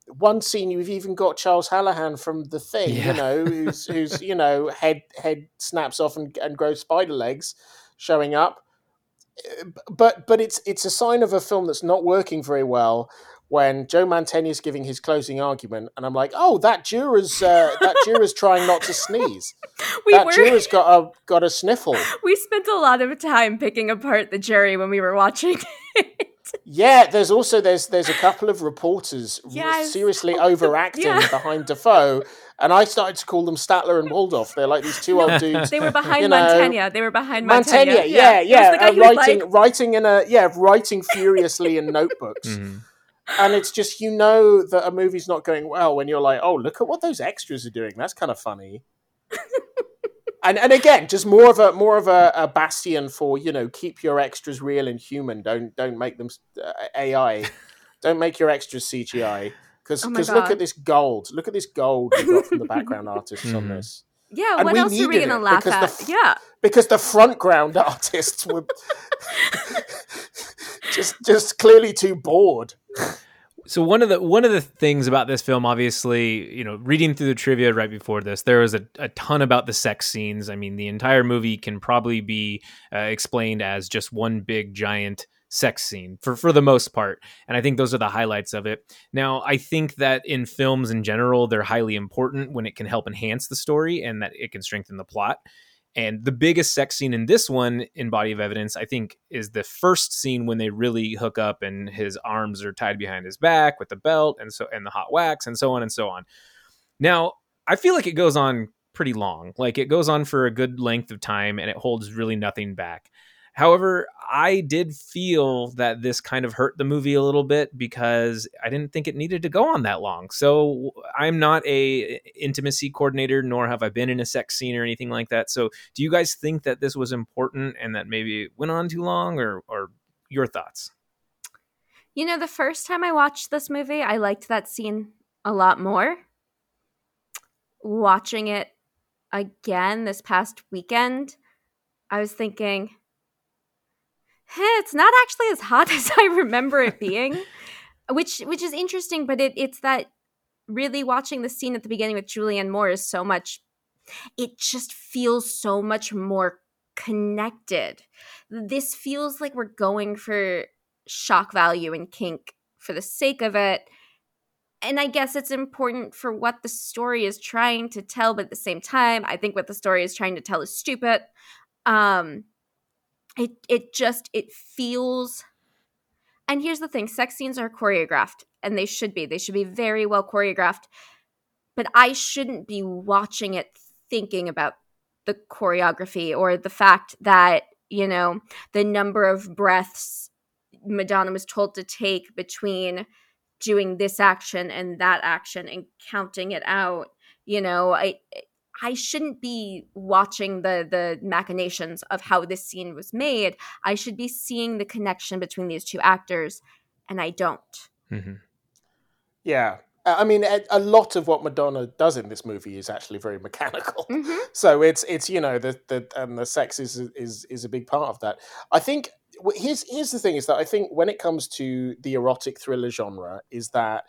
one scene you've even got Charles Hallahan from The Thing, Yeah. you know, who's who's you know head head snaps off and, and grows spider legs, showing up. Uh, But but it's it's a sign of a film that's not working very well when Joe Mantegna is giving his closing argument, and I'm like, oh, that juror's uh, that juror's trying not to sneeze. we that were juror's got a got a sniffle. we spent a lot of time picking apart the jury when we were watching it. Yeah, there's also there's there's a couple of reporters Yes. seriously overacting Yeah. behind Dafoe, and I started to call them Statler and Waldorf. They're like these two old dudes. They were behind You know, Mantegna. They were behind Mantegna. Mantegna, yeah, It was yeah, uh, writing like, writing in a yeah, writing furiously in notebooks. Mhm. And it's just you know that a movie's not going well when you're like, oh, look at what those extras are doing. That's kind of funny. and and again, just more of a more of a, a bastion for you know keep your extras real and human. Don't don't make them uh, AI. don't make your extras CGI. Because Oh look at this gold. Look at this gold we got from the background artists on Mhm. this. Yeah, And what else are we gonna laugh at? f- yeah. because the front ground artists were just just clearly too bored. So one of the one of the things about this film, obviously, you know, reading through the trivia right before this, there was a, a ton about the sex scenes. I mean, the entire movie can probably be uh, explained as just one big giant sex scene for for the most part, and I think those are the highlights of it. Now, I think that in films in general, they're highly important when it can help enhance the story and that it can strengthen the plot. And the biggest sex scene in this one, in Body of Evidence, I think, is the first scene when they really hook up and his arms are tied behind his back with the belt and so and the hot wax and so on and so on. Now, I feel like it goes on pretty long. Like it goes on for a good length of time and it holds really nothing back. However, I did feel that this kind of hurt the movie a little bit because I didn't think it needed to go on that long. So I'm not a intimacy coordinator, nor have I been in a sex scene or anything like that. So do you guys think that this was important and that maybe it went on too long, or or your thoughts? You know, the first time I watched this movie, I liked that scene a lot more. Watching it again this past weekend, I was thinking, it's not actually as hot as I remember it being, which which is interesting. But it it's that really watching the scene at the beginning with Julianne Moore is so much. It just feels so much more connected. This feels like we're going for shock value and kink for the sake of it. And I guess it's important for what the story is trying to tell, but at the same time, I think what the story is trying to tell is stupid. Um, it it just it feels and here's the thing sex scenes are choreographed and they should be. They should be very well choreographed but i shouldn't be watching it thinking about the choreography or the fact that you know the number of breaths madonna was told to take between doing this action and that action and counting it out you know i I shouldn't be watching the the machinations of how this scene was made. I should be seeing the connection between these two actors, and I don't. Mm-hmm. Yeah. I mean, a, a, lot of what Madonna does in this movie is actually very mechanical. Mm-hmm. So it's it's you know the the and the sex is is is a big part of that. I think here's here's the thing is that I think when it comes to the erotic thriller genre, is that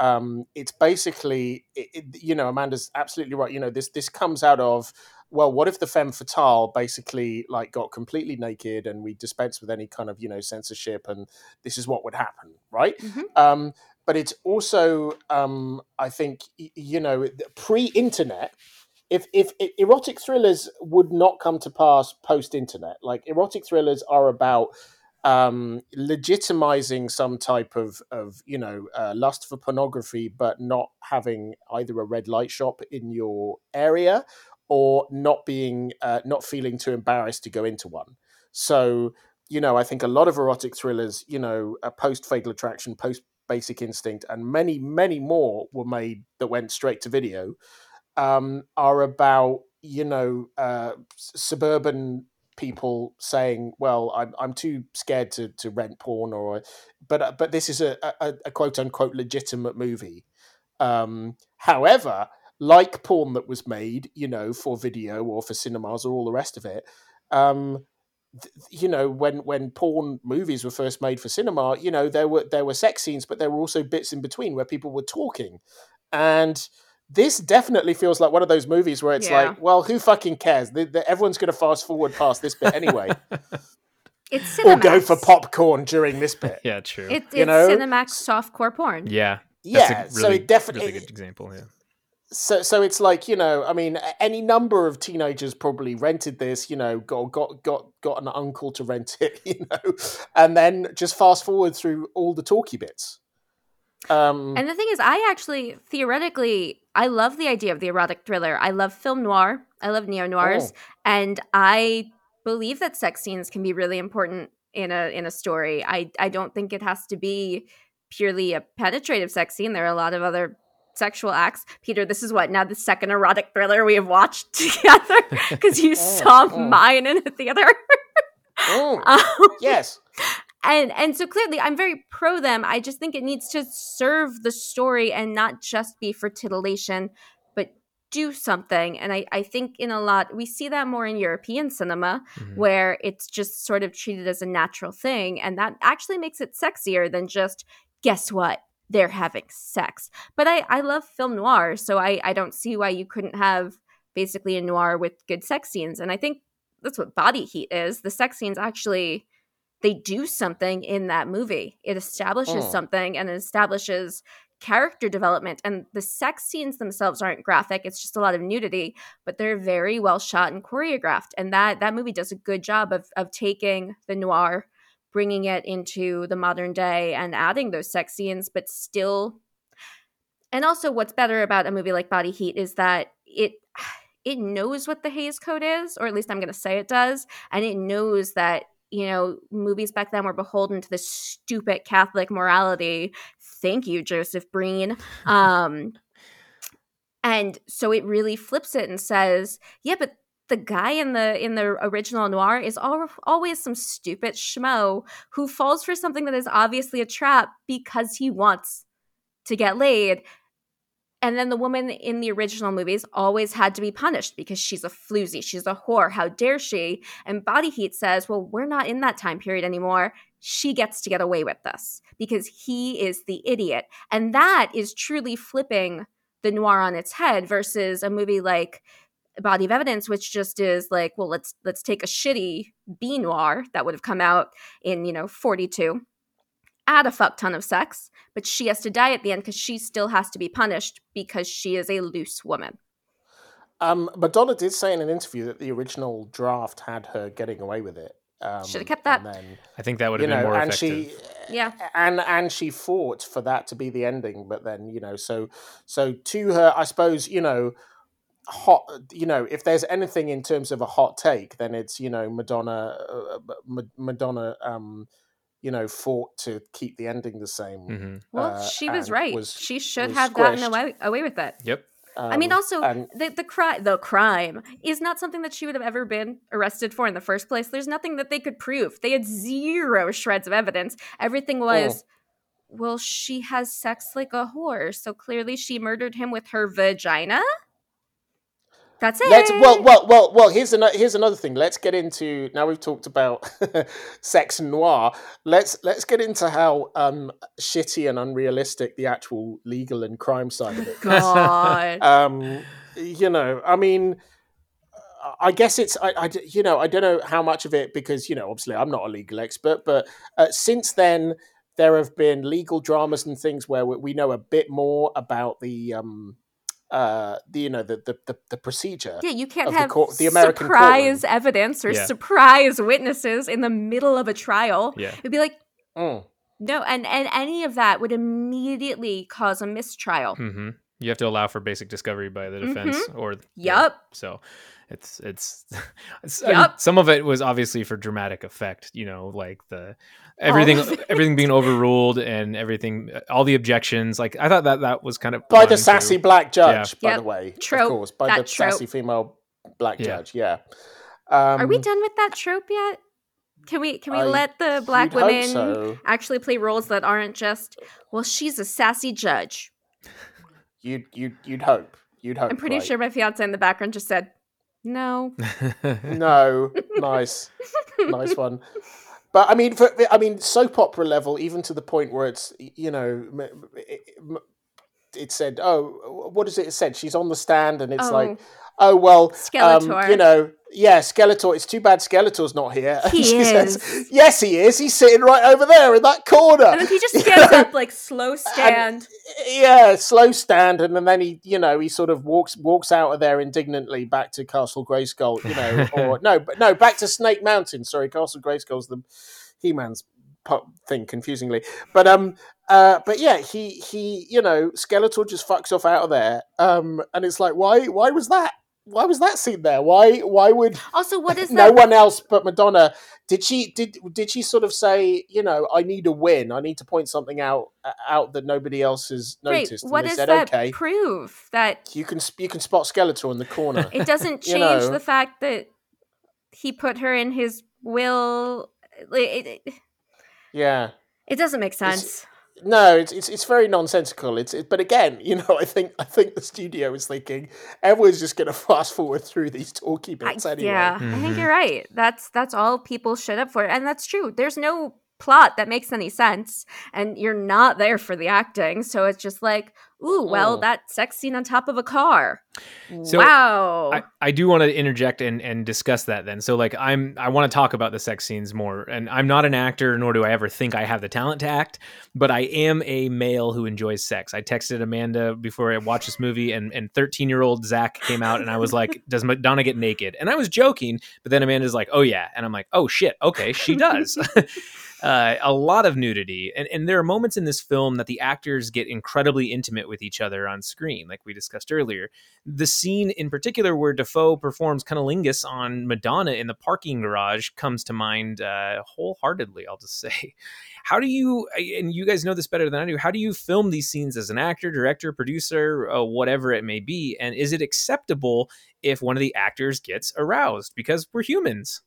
um, it's basically it, it, you know Amanda's absolutely right. You know this this comes out of well, what if the femme fatale basically like got completely naked and we dispensed with any kind of you know censorship and this is what would happen, right? Mm-hmm. Um, but it's also um, I think you know pre-internet. If, if, if erotic thrillers would not come to pass post-internet, like erotic thrillers are about um, legitimizing some type of of you know uh, lust for pornography, but not having either a red light shop in your area or not being uh, not feeling too embarrassed to go into one. So you know, I think a lot of erotic thrillers, you know, post Fatal Attraction, post Basic Instinct, and many many more were made that went straight to video. Um, are about you know uh, suburban people saying, "Well, I'm I'm too scared to to rent porn," or but uh, but this is a, a, a quote unquote legitimate movie. Um, however, like porn that was made, you know, for video or for cinemas or all the rest of it, um, you know, when when porn movies were first made for cinema, you know, there were there were sex scenes, but there were also bits in between where people were talking, and this definitely feels like one of those movies where it's Yeah. like, well, who fucking cares? The, the, everyone's going to fast forward past this bit anyway, It's or go for popcorn during this bit. Yeah, true. It, you it's know? Cinemax softcore porn. yeah, Yeah, that's a so it definitely really good example. Yeah. so so it's like you know i mean any number of teenagers probably rented this you know got got got got an uncle to rent it you know and then just fast forward through all the talky bits um And the thing is, I actually theoretically I love the idea of the erotic thriller. I love film noir. I love neo noirs, Oh. and I believe that sex scenes can be really important in a in a story. I I don't think it has to be purely a penetrative sex scene. There are a lot of other sexual acts. Peter, this is what now the second erotic thriller we have watched together because you saw oh. mine in a theater. mm, Um, yes and and so clearly i'm very pro them i just think it needs to serve the story and not just be for titillation but do something. And I, I think in a lot, we see that more in European cinema, Mhm. where it's just sort of treated as a natural thing. And that actually makes it sexier than just, guess what? They're having sex. But I, I love film noir, so I, I don't see why you couldn't have basically a noir with good sex scenes. And I think that's what body heat is. The sex scenes actually they do something in that movie. It establishes Mm. something and it establishes character development. And the sex scenes themselves aren't graphic. It's just a lot of nudity, but they're very well shot and choreographed. And that that movie does a good job of of taking the noir, bringing it into the modern day and adding those sex scenes, but still and also what's better about a movie like Body Heat is that it it knows what the Hays Code is, or at least I'm going to say it does, and it knows that you know movies back then were beholden to this stupid Catholic morality. Thank you, Joseph Breen. Um, and so it really flips it and says, yeah, but the guy in the in the original noir is al- always some stupid schmo who falls for something that is obviously a trap because he wants to get laid and then the woman in the original movies always had to be punished because she's a floozy, she's a whore. How dare she? And Body Heat says, well, we're not in that time period anymore. She gets to get away with this because he is the idiot. And that is truly flipping the noir on its head versus a movie like Body of Evidence, which just is like, well, let's let's take a shitty B noir that would have come out in, you know, 42 add a fuck ton of sex, but she has to die at the end because she still has to be punished because she is a loose woman. Um, Madonna did say in an interview that the original draft had her getting away with it. Um, Should've kept that. and then, I think that would have been know, more and effective. she, Yeah. and and she fought for that to be the ending, but then you know, so so to her, I suppose you know, hot, you know, if there's anything in terms of a hot take, then it's you know, Madonna, uh, Madonna, um, you know, fought to keep the ending the same. Mhm. Well, uh, she was right. was- she should was have gotten away, away with it. Yep. I mean, Um, also and the the crime the crime is not something that she would have ever been arrested for in the first place. There's nothing that they could prove. They had zero shreds of evidence. Everything was, well, she has sex like a whore, so clearly she murdered him with her vagina. That's it. Let's well, well, well, well. Here's another here's another thing. Let's get into now. We've talked about sex noir. Let's let's get into how um, shitty and unrealistic the actual legal and crime side of it. God. um, you know, I mean, I guess it's I, I, you know I don't know how much of it because you know obviously I'm not a legal expert, but uh, since then there have been legal dramas and things where we, we know a bit more about the um uh the you know the the the, the procedure. Yeah, you can't of the have court- the American surprise courtroom. evidence or Yeah. surprise witnesses in the middle of a trial. Yeah. It'd be like, Mm. no, and and any of that would immediately cause a mistrial. hmm You have to allow for basic discovery by the defense, or yeah, Mm-hmm. Yup. So it's it's, it's I mean, some of it was obviously for dramatic effect. You know, like the everything of everything being overruled and everything, all the objections. Like I thought that that was kind of By fun, the too. sassy black judge, by Yep. the way, Trope. of course, by That the sassy female black Yeah. judge. Yeah. Um, Are we done with that trope yet? Can we can we I- let the black women so. actually play roles that aren't just well, she's a sassy judge. You'd you'd you'd hope. You'd hope. I'm pretty right? sure my fiance in the background just said no. No, nice, nice one. But I mean, for I mean, soap opera level, even to the point where it's you know, it, it said, oh, what is it? It said she's on the stand, and it's Oh. like, oh well, um, you know, yeah, Skeletor. It's too bad Skeletor's not here. He she says, is. yes, he is. He's sitting right over there in that corner. And then he just stands up like slow stand. yeah, slow stand, and then he, you know, he sort of walks walks out of there indignantly back to Castle Grayskull, you know, or no, but no, back to Snake Mountain. Sorry, Castle Grayskull's the He Man's thing, confusingly, but um, uh, but yeah, he he, you know, Skeletor just fucks off out of there, um, and it's like, why why was that? Why was that scene there? Why why would Also, what is no that? one else but Madonna. Did she did did she sort of say, you know, I need a win. I need to point something out uh, out that nobody else has noticed. And What does said, that okay, prove? That you can you can spot Skeletor in the corner. it doesn't change know. the fact that he put her in his will. It, it, yeah, it doesn't make It's- sense. No, it's, it's it's very nonsensical. It's it, but again, you know, I think I think the studio is thinking everyone's just going to fast forward through these talky bits I, anyway. Yeah, Mhm. I think you're right. That's that's all people showed up for, and that's true. There's no plot that makes any sense, and you're not there for the acting, so it's just like, ooh, well, Mm. that sex scene on top of a car. So, wow. I, I do want to interject and, and discuss that then. So like I'm I want to talk about the sex scenes more. And I'm not an actor, nor do I ever think I have the talent to act, but I am a male who enjoys sex. I texted Amanda before I watched this movie and and 13 year old Zach came out and I was like, Does Madonna get naked? And I was joking, but then Amanda's like, Oh yeah. And I'm like, Oh shit, okay, she does. Uh, a lot of nudity, and, and there are moments in this film that the actors get incredibly intimate with each other on screen, like we discussed earlier the scene in particular where Dafoe performs cunnilingus on Madonna in the parking garage comes to mind uh, wholeheartedly. I'll just say, how do you? And you guys know this better than I do. How do you film these scenes as an actor, director, producer, uh, whatever it may be? And is it acceptable if one of the actors gets aroused? Because we're humans.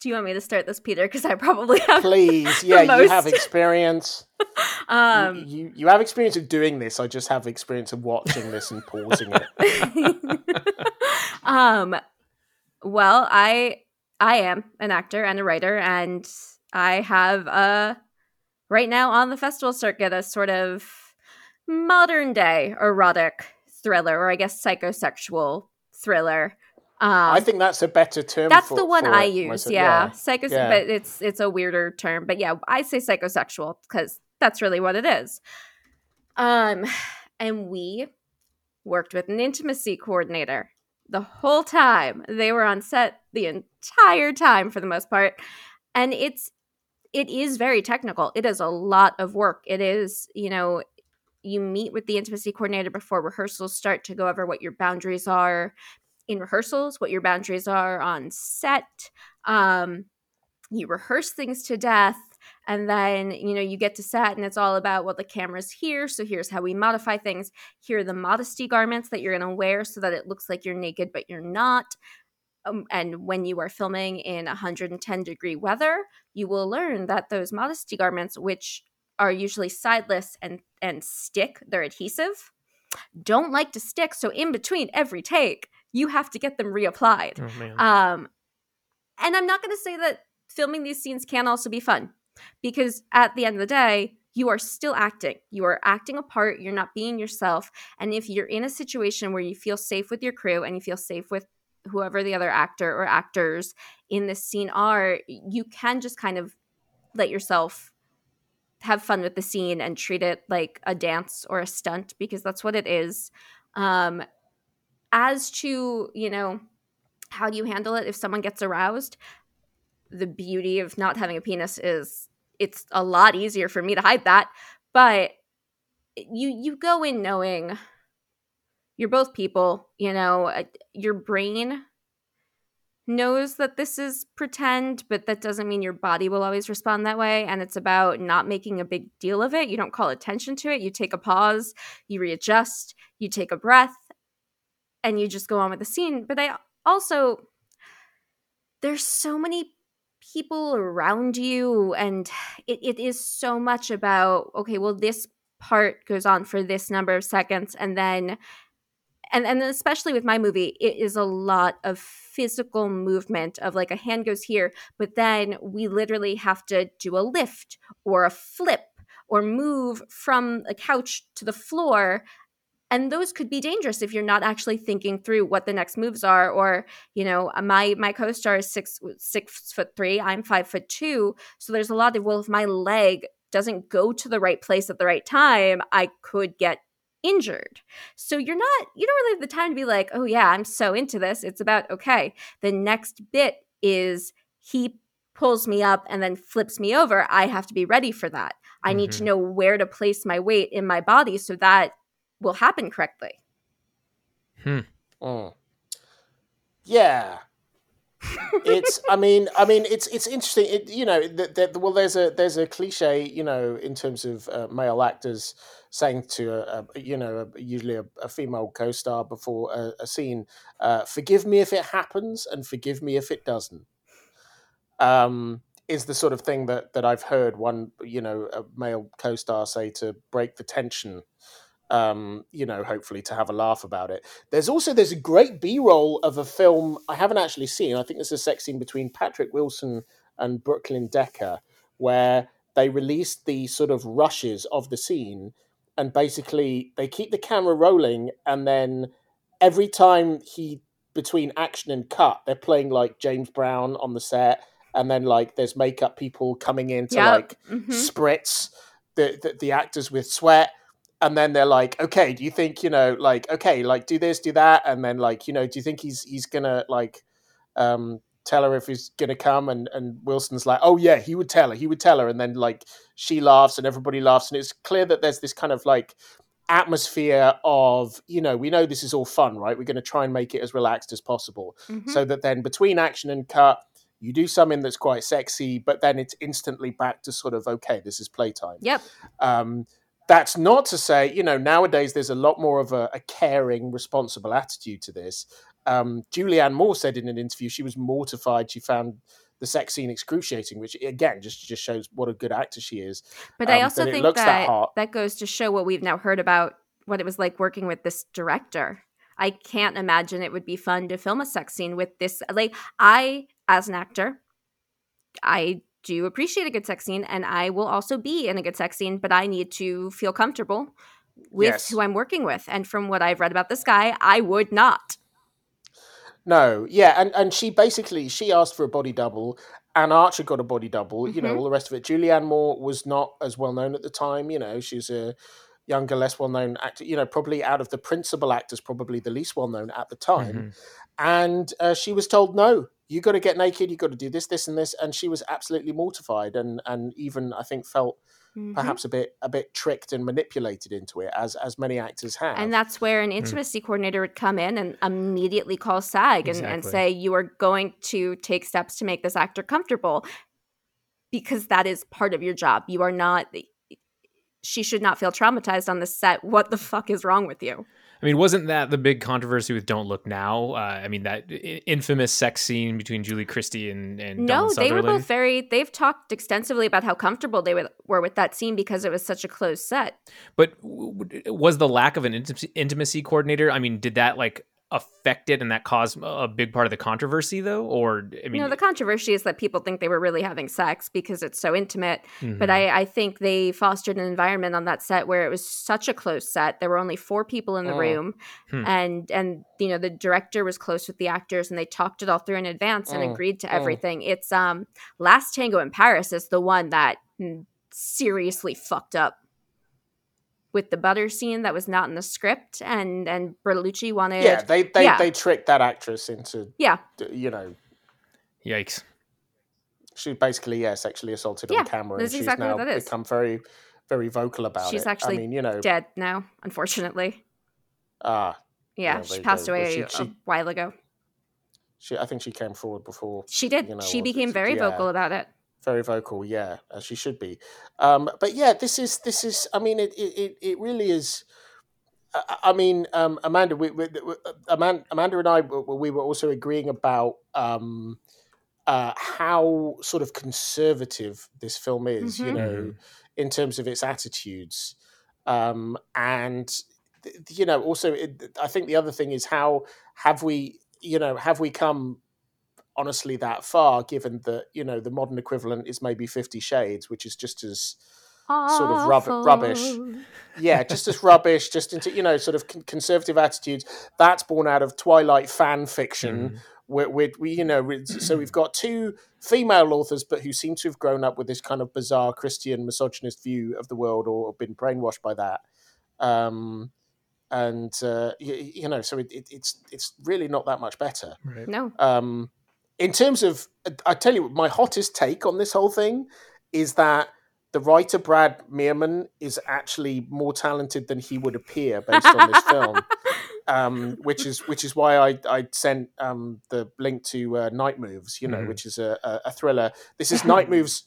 Do you want me to start this, Peter? Because I probably have. Please, yeah, you have experience. You- um, you, you have experience of doing this. I just have experience of watching this and pausing it. um well i i am an actor and a writer and i have uh right now on the festival circuit a sort of modern day erotic thriller or i guess psychosexual thriller um I think that's a better term. that's for- the one I it use. Yeah, psycho. yeah. But it's it's a weirder term. But yeah, I say psychosexual because that's really what it is. Um, and we worked with an intimacy coordinator the whole time. They were on set the entire time for the most part, and it's it is very technical. It is a lot of work. It is you know you meet with the intimacy coordinator before rehearsals start to go over what your boundaries are in rehearsals, what your boundaries are on set. Um, you rehearse things to death, and then you know you get to set, and it's all about well, the camera's here, so here's how we modify things. Here are the modesty garments that you're going to wear so that it looks like you're naked, but you're not. Um, and when you are filming in 110 degree weather, you will learn that those modesty garments, which are usually sideless and and stick, they're adhesive, don't like to stick. So in between every take, you have to get them reapplied. Oh. Um, and I'm not going to say that filming these scenes can also be fun because at the end of the day, you are still acting. You are acting a part. You're not being yourself. And if you're in a situation where you feel safe with your crew and you feel safe with whoever the other actor or actors in this scene are, you can just kind of let yourself have fun with the scene and treat it like a dance or a stunt because that's what it is. Um, as to, you know, how do you handle it if someone gets aroused? The beauty of not having a penis is it's a lot easier for me to hide that, but you you go in knowing you're both people, you know, uh, your brain knows that this is pretend, but that doesn't mean your body will always respond that way. And it's about not making a big deal of it. You don't call attention to it. You take a pause, you readjust, you take a breath, and you just go on with the scene. But I also, there's so many people around you, and it, it is so much about, okay, well, this part goes on for this number of seconds, and then and and especially with my movie it is a lot of physical movement of like a hand goes here but then we literally have to do a lift or a flip or move from a couch to the floor and those could be dangerous if you're not actually thinking through what the next moves are or you know uh, my my co-star is six six foot three i'm five foot two so there's a lot of well if my leg doesn't go to the right place at the right time i could get injured. So you're not, you don't really have the time to be like, oh yeah, I'm so into this. It's about, okay, the next bit is he pulls me up and then flips me over. I have to be ready for that. I need to Mhm. know where to place my weight in my body so that will happen correctly. Hmm. Oh. Yeah. It's i mean i mean it's it's interesting it, you know that that well there's a there's a cliche you know in terms of uh, male actors saying to a, a you know a, usually a, a female co-star before a, a scene uh, forgive me if it happens and forgive me if it doesn't. Um is the sort of thing that that I've heard one you know a male co-star say to break the tension um, you know, hopefully to have a laugh about it. There's also there's a great B-roll of a film I haven't actually seen. I think there's a sex scene between Patrick Wilson and Brooklyn Decker where they released the sort of rushes of the scene and basically they keep the camera rolling and then every time he between action and cut they're playing like James Brown on the set and then like there's makeup people coming in to Yep. like Mhm. spritz the, the the actors with sweat and then they're like okay do you think you know like okay like do this do that and then like you know do you think he's he's gonna like um tell her if he's gonna come and and wilson's like oh yeah he would tell her he would tell her and then like she laughs and everybody laughs and it's clear that there's this kind of like atmosphere of you know we know this is all fun right we're going to try and make it as relaxed as possible Mhm. so that then between action and cut you do something that's quite sexy but then it's instantly back to sort of okay this is playtime Yep. um, that's not to say, you know, nowadays there's a lot more of a, a caring, responsible attitude to this. Um, Julianne Moore said in an interview she was mortified. She found the sex scene excruciating, which again just just shows what a good actor she is. But I Um, also think that that that goes to show what we've now heard about what it was like working with this director. I can't imagine it would be fun to film a sex scene with this. Like, I, as an actor, I do you appreciate a good sex scene, and I will also be in a good sex scene, but I need to feel comfortable with Yes. who I'm working with. And from what I've read about this guy, I would not. No, yeah, and and she basically she asked for a body double, Anne Archer got a body double. You know, Mhm. all the rest of it. Julianne Moore was not as well known at the time. You know, she's a younger, less well known actor. You know, probably out of the principal actors, probably the least well known at the time. Mhm. And uh, she was told, "No, you got to get naked. You got to do this, this, and this." And she was absolutely mortified, and and even I think felt Mhm. perhaps a bit a bit tricked and manipulated into it, as as many actors have. And that's where an intimacy coordinator would come in and immediately call SAG and, and say, You are going to take steps to make this actor comfortable because that is part of your job. You are not, she should not feel traumatized on the set. What the fuck is wrong with you? I mean, wasn't that the big controversy with "Don't Look Now"? Uh, I mean, that infamous sex scene between Julie Christie and and no, they were both very, they've talked extensively about how comfortable they were, with that scene because it was such a closed set. But was the lack of an intimacy coordinator? I mean, did that like affect it and that caused a big part of the controversy, though? Or I mean, no, the controversy is that people think they were really having sex because it's so intimate. But mhm. I, I think they fostered an environment on that set where it was such a close set. There were only four people in the Mm. room, Hmm. and and you know the director was close with the actors, and they talked it all through in advance and Mm. agreed to Mm. everything. It's um Last Tango in Paris is the one that mm, seriously fucked up with the butter scene that was not in the script, and and Bertolucci wanted yeah, they they, yeah. they tricked that actress into yeah you know yikes. she basically yeah sexually assaulted Yeah, on camera and that's she's exactly now what that is. become very very vocal about She's it. actually I mean, you know, dead now, unfortunately. ah, Yeah, Well, she passed go. Well, away she- a she- while ago. she I think she came forward before She did. you know, she became it's- very yeah. vocal about it. Very vocal yeah as she should be um but yeah this is this is i mean it it, it- really is I- I mean, um, Amanda, we, we, we- Amanda, Amanda and I, we we were also agreeing about um, uh, how sort of conservative this film is, you Mhm. know, Mhm. in terms of its attitudes. Um, and, you know, also, it, I think the other thing is how have we, you know, have we come honestly that far given that, you know, the modern equivalent is maybe Fifty Shades, which is just as sort of rub- rubbish. Yeah, just as rubbish, just into you know sort of con- conservative attitudes. That's born out of Twilight fan fiction. Mhm. Where we, we, you know, so we've got two female authors, but who seem to have grown up with this kind of bizarre Christian misogynist view of the world, or been brainwashed by that. Um, and uh, you, you know, so it, it, it's it's really not that much better. Right. No. Um, in terms of, I tell you, my hottest take on this whole thing is that the writer Brad Mirman is actually more talented than he would appear based on this film. Um, which is which is why I I sent um, the link to uh, Knight Moves, you know, Mhm. which is a, a, a thriller. This is Knight Moves.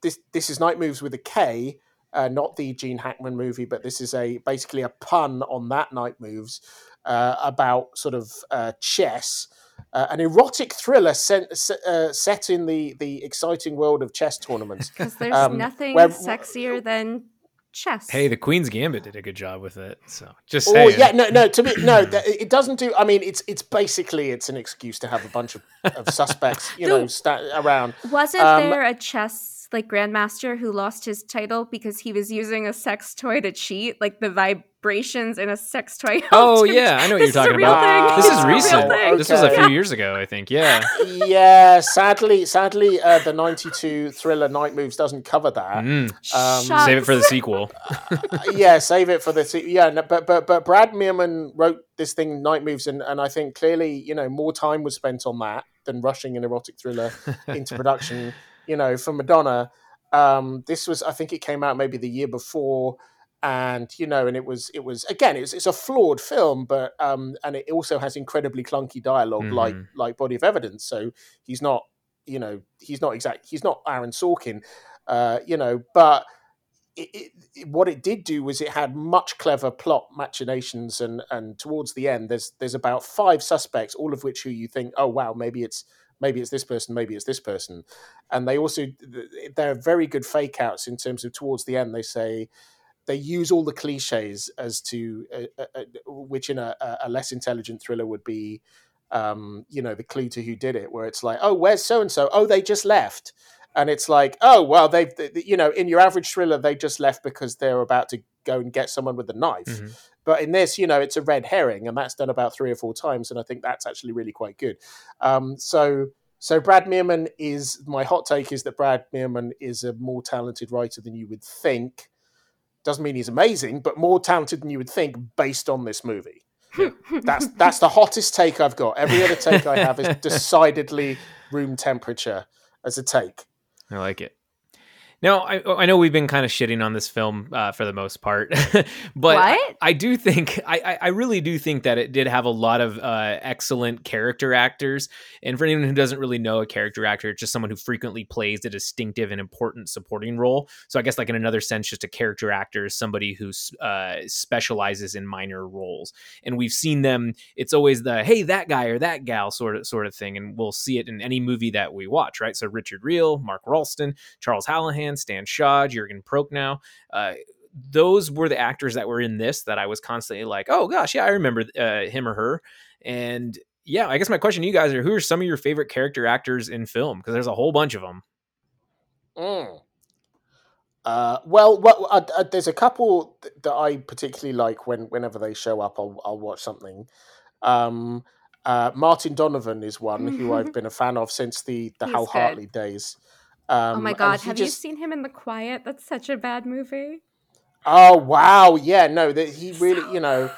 This this is Knight Moves with a K, uh, not the Gene Hackman movie, but this is a basically a pun on that Night Moves uh, about sort of uh, chess uh, an erotic thriller set, uh, set in the the exciting world of chess tournaments. Because there's Um, nothing where- sexier than chess. Hey, the Queen's Gambit did a good job with it. So just Oh yeah, no, no. To me, no, that- it doesn't do. I mean, it's it's basically it's an excuse to have a bunch of, of suspects, you know, sta- around. Wasn't Um, there a chess like grandmaster who lost his title because he was using a sex toy to cheat? Like the vibrations in a sex toy. Oh helped him- yeah, I know what This you're talking real about. thing. This is It's a real recent. thing. This was a Okay. few years ago, I think. Yeah. Yeah, sadly, sadly, uh, the '92 thriller Knight Moves doesn't cover that. Mm. Um, Save it for the Shucks. sequel. yeah, save it for the se- yeah. No, but but but Brad Mirman wrote this thing, Knight Moves, and and I think clearly, you know, more time was spent on that than rushing an erotic thriller into production. You know, for Madonna, um, this was I think it came out maybe the year before, and you know, and it was it was again it's it's a flawed film, but um, and it also has incredibly clunky dialog like Mhm. like Body of Evidence. So he's not you know he's not exact he's not Aaron Sorkin, uh, you know, but. It, it, it- what it did do was it had much clever plot machinations and and towards the end there's there's about five suspects all of which who you think oh wow maybe it's maybe it's this person maybe it's this person. And they also they're very good fake outs in terms of towards the end they say they use all the cliches as to uh, uh, uh, which in a, a less intelligent thriller would be um, you know the clue to who did it where it's like oh where's so and so oh they just left. And it's like oh well they've th- you know in your average thriller they just left because they're about to go and get someone with a knife. Mhm. But in this you know it's a red herring and that's done about three or four times and i think that's actually really quite good. Um, so so brad mirman is my hot take is that brad mirman is a more talented writer than you would think. Doesn't mean he's amazing but more talented than you would think based on this movie. That's that's the hottest take i've got. Every other take i have is decidedly room temperature as a take. I like it. Now, I, I know we've been kind of shitting on this film uh, for the most part, but I, I do think I, I- really do think that it did have a lot of uh, excellent character actors. And for anyone who doesn't really know a character actor, it's just someone who frequently plays a distinctive and important supporting role. So I guess, like in another sense, just a character actor is somebody who uh, specializes in minor roles. And we've seen them. It's always the hey that guy or that gal sort of sort of thing, and we'll see it in any movie that we watch, right? So Richard Riehle, Mark Rolston, Charles Hallahan, Stan Shaw, Jurgen Prochnow. Uh, those were the actors that were in this that I was constantly like, oh gosh, yeah, I remember uh, him or her. And yeah, I guess my question to you guys are: Who are some of your favorite character actors in film? Because there's a whole bunch of them. Mm. Uh, well, well uh, uh, there's a couple th- that I particularly like when whenever they show up, I'll, I'll watch something. Um, uh, Martin Donovan is one who I've been a fan of since the the He's Hal good. Hartley days. Um, oh my god, he have you seen him in The Quiet? That's such a bad movie. Oh wow, yeah, no, that he really, you know.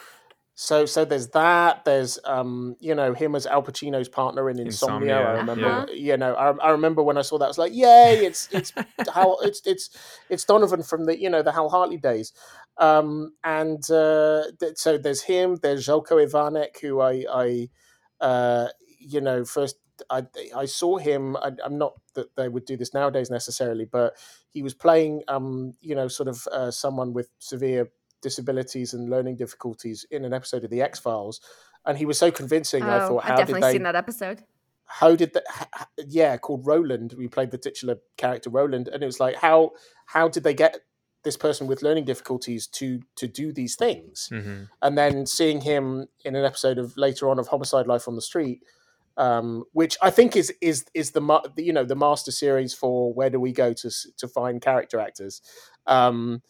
So so there's that. There's um, you know, him as Al Pacino's partner in Insomnia. I remember, Uh-huh. you know, I, I remember when I saw that, I was like, yay! It's it's Hal, it's it's it's Donovan from the you know the Hal Hartley days. Um, and uh, th- so there's him. There's Željko Ivanek, who I I uh, you know first I I saw him. I, I'm not that they would do this nowadays necessarily, but he was playing um you know sort of uh, someone with severe disabilities and learning difficulties in an episode of the X Files, and he was so convincing. I oh, thought, I've definitely did they? seen that episode. How did that? Yeah, called Roland. We played the titular character Roland, and it was like how how did they get this person with learning difficulties to to do these things? Mm-hmm. and then seeing him in an episode of later on of Homicide: Life on the Street, um, which I think is is is the you know the master series for where do we go to to find character actors, um,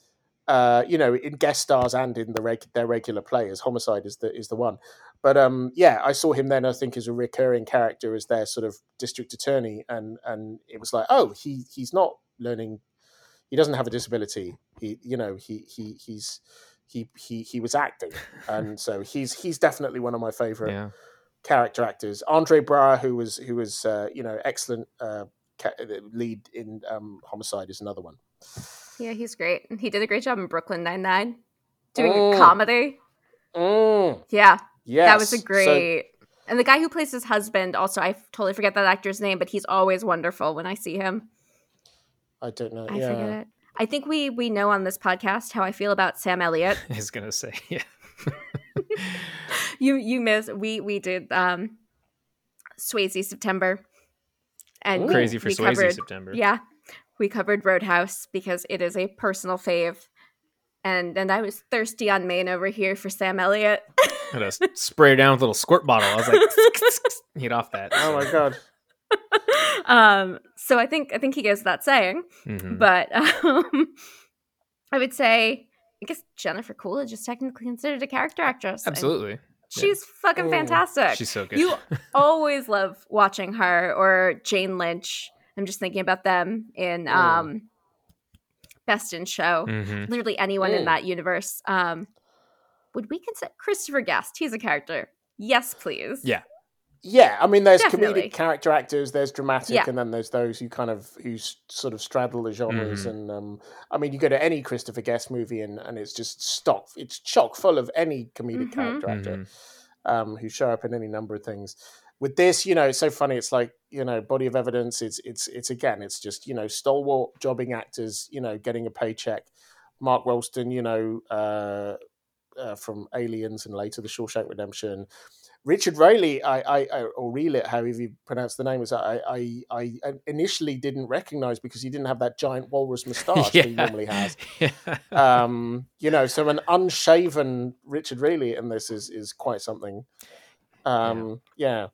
uh, you know, in guest stars and in the reg- their regular players. Homicide is the is the one, but um, yeah, I saw him then. I think as a recurring character as their sort of district attorney, and and it was like, oh, he he's not learning. He doesn't have a disability. He you know he he he's he he he was acting, and so he's he's definitely one of my favorite Yeah. Character actors. Andre Braugher, who was who was uh, you know excellent uh, ca- lead in um, Homicide, is another one. Yeah, he's great. He did a great job in Brooklyn Nine Nine, doing Mm. a comedy. Mm, Yeah, yes, that was a So- great. and the guy who plays his husband, also, I totally forget that actor's name, but he's always wonderful when I see him. I don't know. I yeah. forget it. I think we we know on this podcast how I feel about Sam Elliott. I was gonna say, yeah. you you miss we we did um Swayze September. And Ooh. Crazy for we Swayze covered- September. Yeah. We covered Roadhouse because it is a personal fave. And and I was thirsty on Maine over here for Sam Elliott. I had to spray it down with a little squirt bottle. I was like, get off that. Oh my god. um so I think I think he goes without saying. Mhm. But um, I would say I guess Jennifer Coolidge is technically considered a character actress. and Absolutely. She's fucking Mm. fantastic. She's so good. You always love watching her or Jane Lynch. I'm just thinking about them in um Best in Show. Mhm. Literally anyone in that universe. Um would we consider Christopher Guest? He's a character. Yes, please. Yeah. Yeah, I mean, there's Definitely. comedic character actors, there's dramatic, Yeah. and then there's those who kind of who sort of straddle the genres. Mhm. And um, I mean, you go to any Christopher Guest movie, and, and it's just stock, it's chock full of any comedic Mhm. character actor Mhm. um, who show up in any number of things. With this, you know, it's so funny. It's like you know, body of evidence. It's it's it's again, it's just you know, stalwart jobbing actors, you know, getting a paycheck. Mark Rolston, you know, uh, uh, from Aliens and later The Shawshank Redemption. Richard Riehle, I, I, I or Relit, however you pronounce the name, was I, I, I initially didn't recognize because he didn't have that giant walrus moustache that he normally has. Yeah. Um, you know, so an unshaven Richard Riehle in this is is quite something. Um, yeah. Yeah,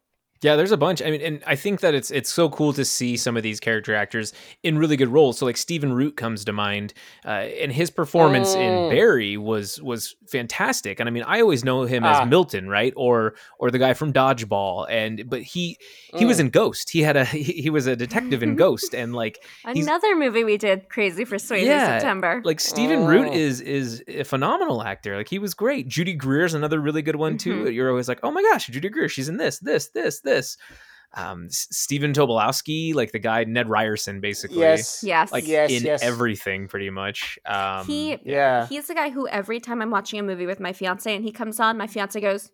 there's a bunch. I mean, and I think that it's it's so cool to see some of these character actors in really good roles. So like Stephen Root comes to mind, uh, and his performance in Mm. Barry was was fantastic. And I mean, I always know him Ah. as Milton, right, or or the guy from Dodgeball. And but he he was Mm. in Ghost. He had a he, he was a detective in Ghost, and like Another movie we did, Crazy for Swayze Yeah, September. like Stephen Root Oh. is is a phenomenal actor. Like he was great. Judy Greer's another really good one too. Mhm. You're always like, oh my gosh, Judy Greer, she's in this, this, this, this. Um, S- Stephen Tobolowsky, like the guy Ned Ryerson, basically. Yes. yes. Like Yes, in yes. everything, pretty much. Um, he Yeah. he's the guy who every time I'm watching a movie with my fiance and he comes on, my fiance goes,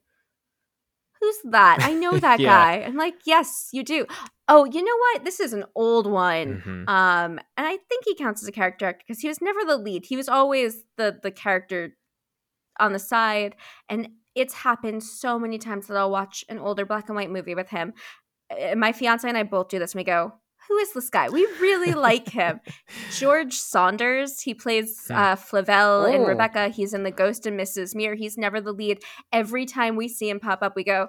Who's that? I know that Yeah. guy. I'm like, Yes, you do. Oh, you know what? This is an old one. mhm. Um, and I think he counts as a character actor because he was never the lead. He was always the the character on the side. And it's happened so many times that I'll watch an older black and white movie with him. Uh, My fiance and I both do this. And we go, "Who is this guy? We really like him." George Sanders. He plays uh, Favell in Oh. Rebecca. He's in The Ghost and Mrs. Muir. He's never the lead. Every time we see him pop up, we go,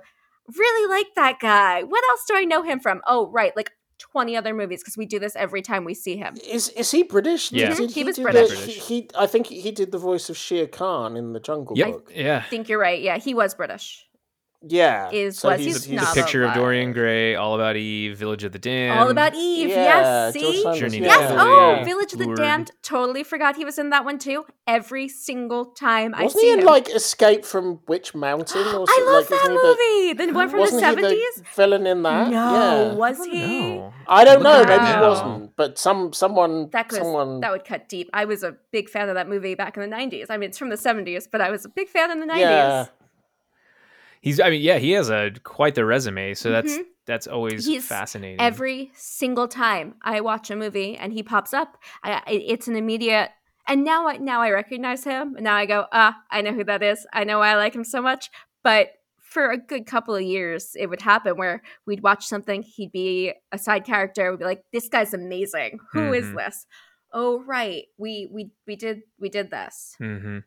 "Really like that guy." What else do I know him from? Oh, right, like. 20 other movies because we do this every time we see him. Is is he British? Yeah. Did Mhm, he was British. the- British. he, he, I think he did the voice of Shere Khan in the Jungle Yep. Book. Yeah. I think you're right. Yeah, he was British yeah is so was he's, he's a picture of dorian gray all about eve village of the damned. All about eve yeah, yes see? Journey yes oh yeah. village of the damned totally forgot he was in that one too every single time wasn't i see he in like escape from witch mountain or something? i love like, that movie the, the, one from the 70s villain in that? No yeah. was he? i don't know maybe he wasn't but some someone that, someone that would cut deep. I was a big fan of that movie back in the 90s i mean it's from the 70s but i was a big fan in the 90s He's. I mean, yeah, he has a quite the resume. So that's Mhm. that's always He's fascinating. Every single time I watch a movie and he pops up, I, it's an immediate. And now, I now I recognize him. And now I go, ah, I know who that is. I know why I like him so much. But for a good couple of years, it would happen where we'd watch something, he'd be a side character. We'd be like, this guy's amazing. Who is Mhm. this? Oh, right. We we we did we did this. hmm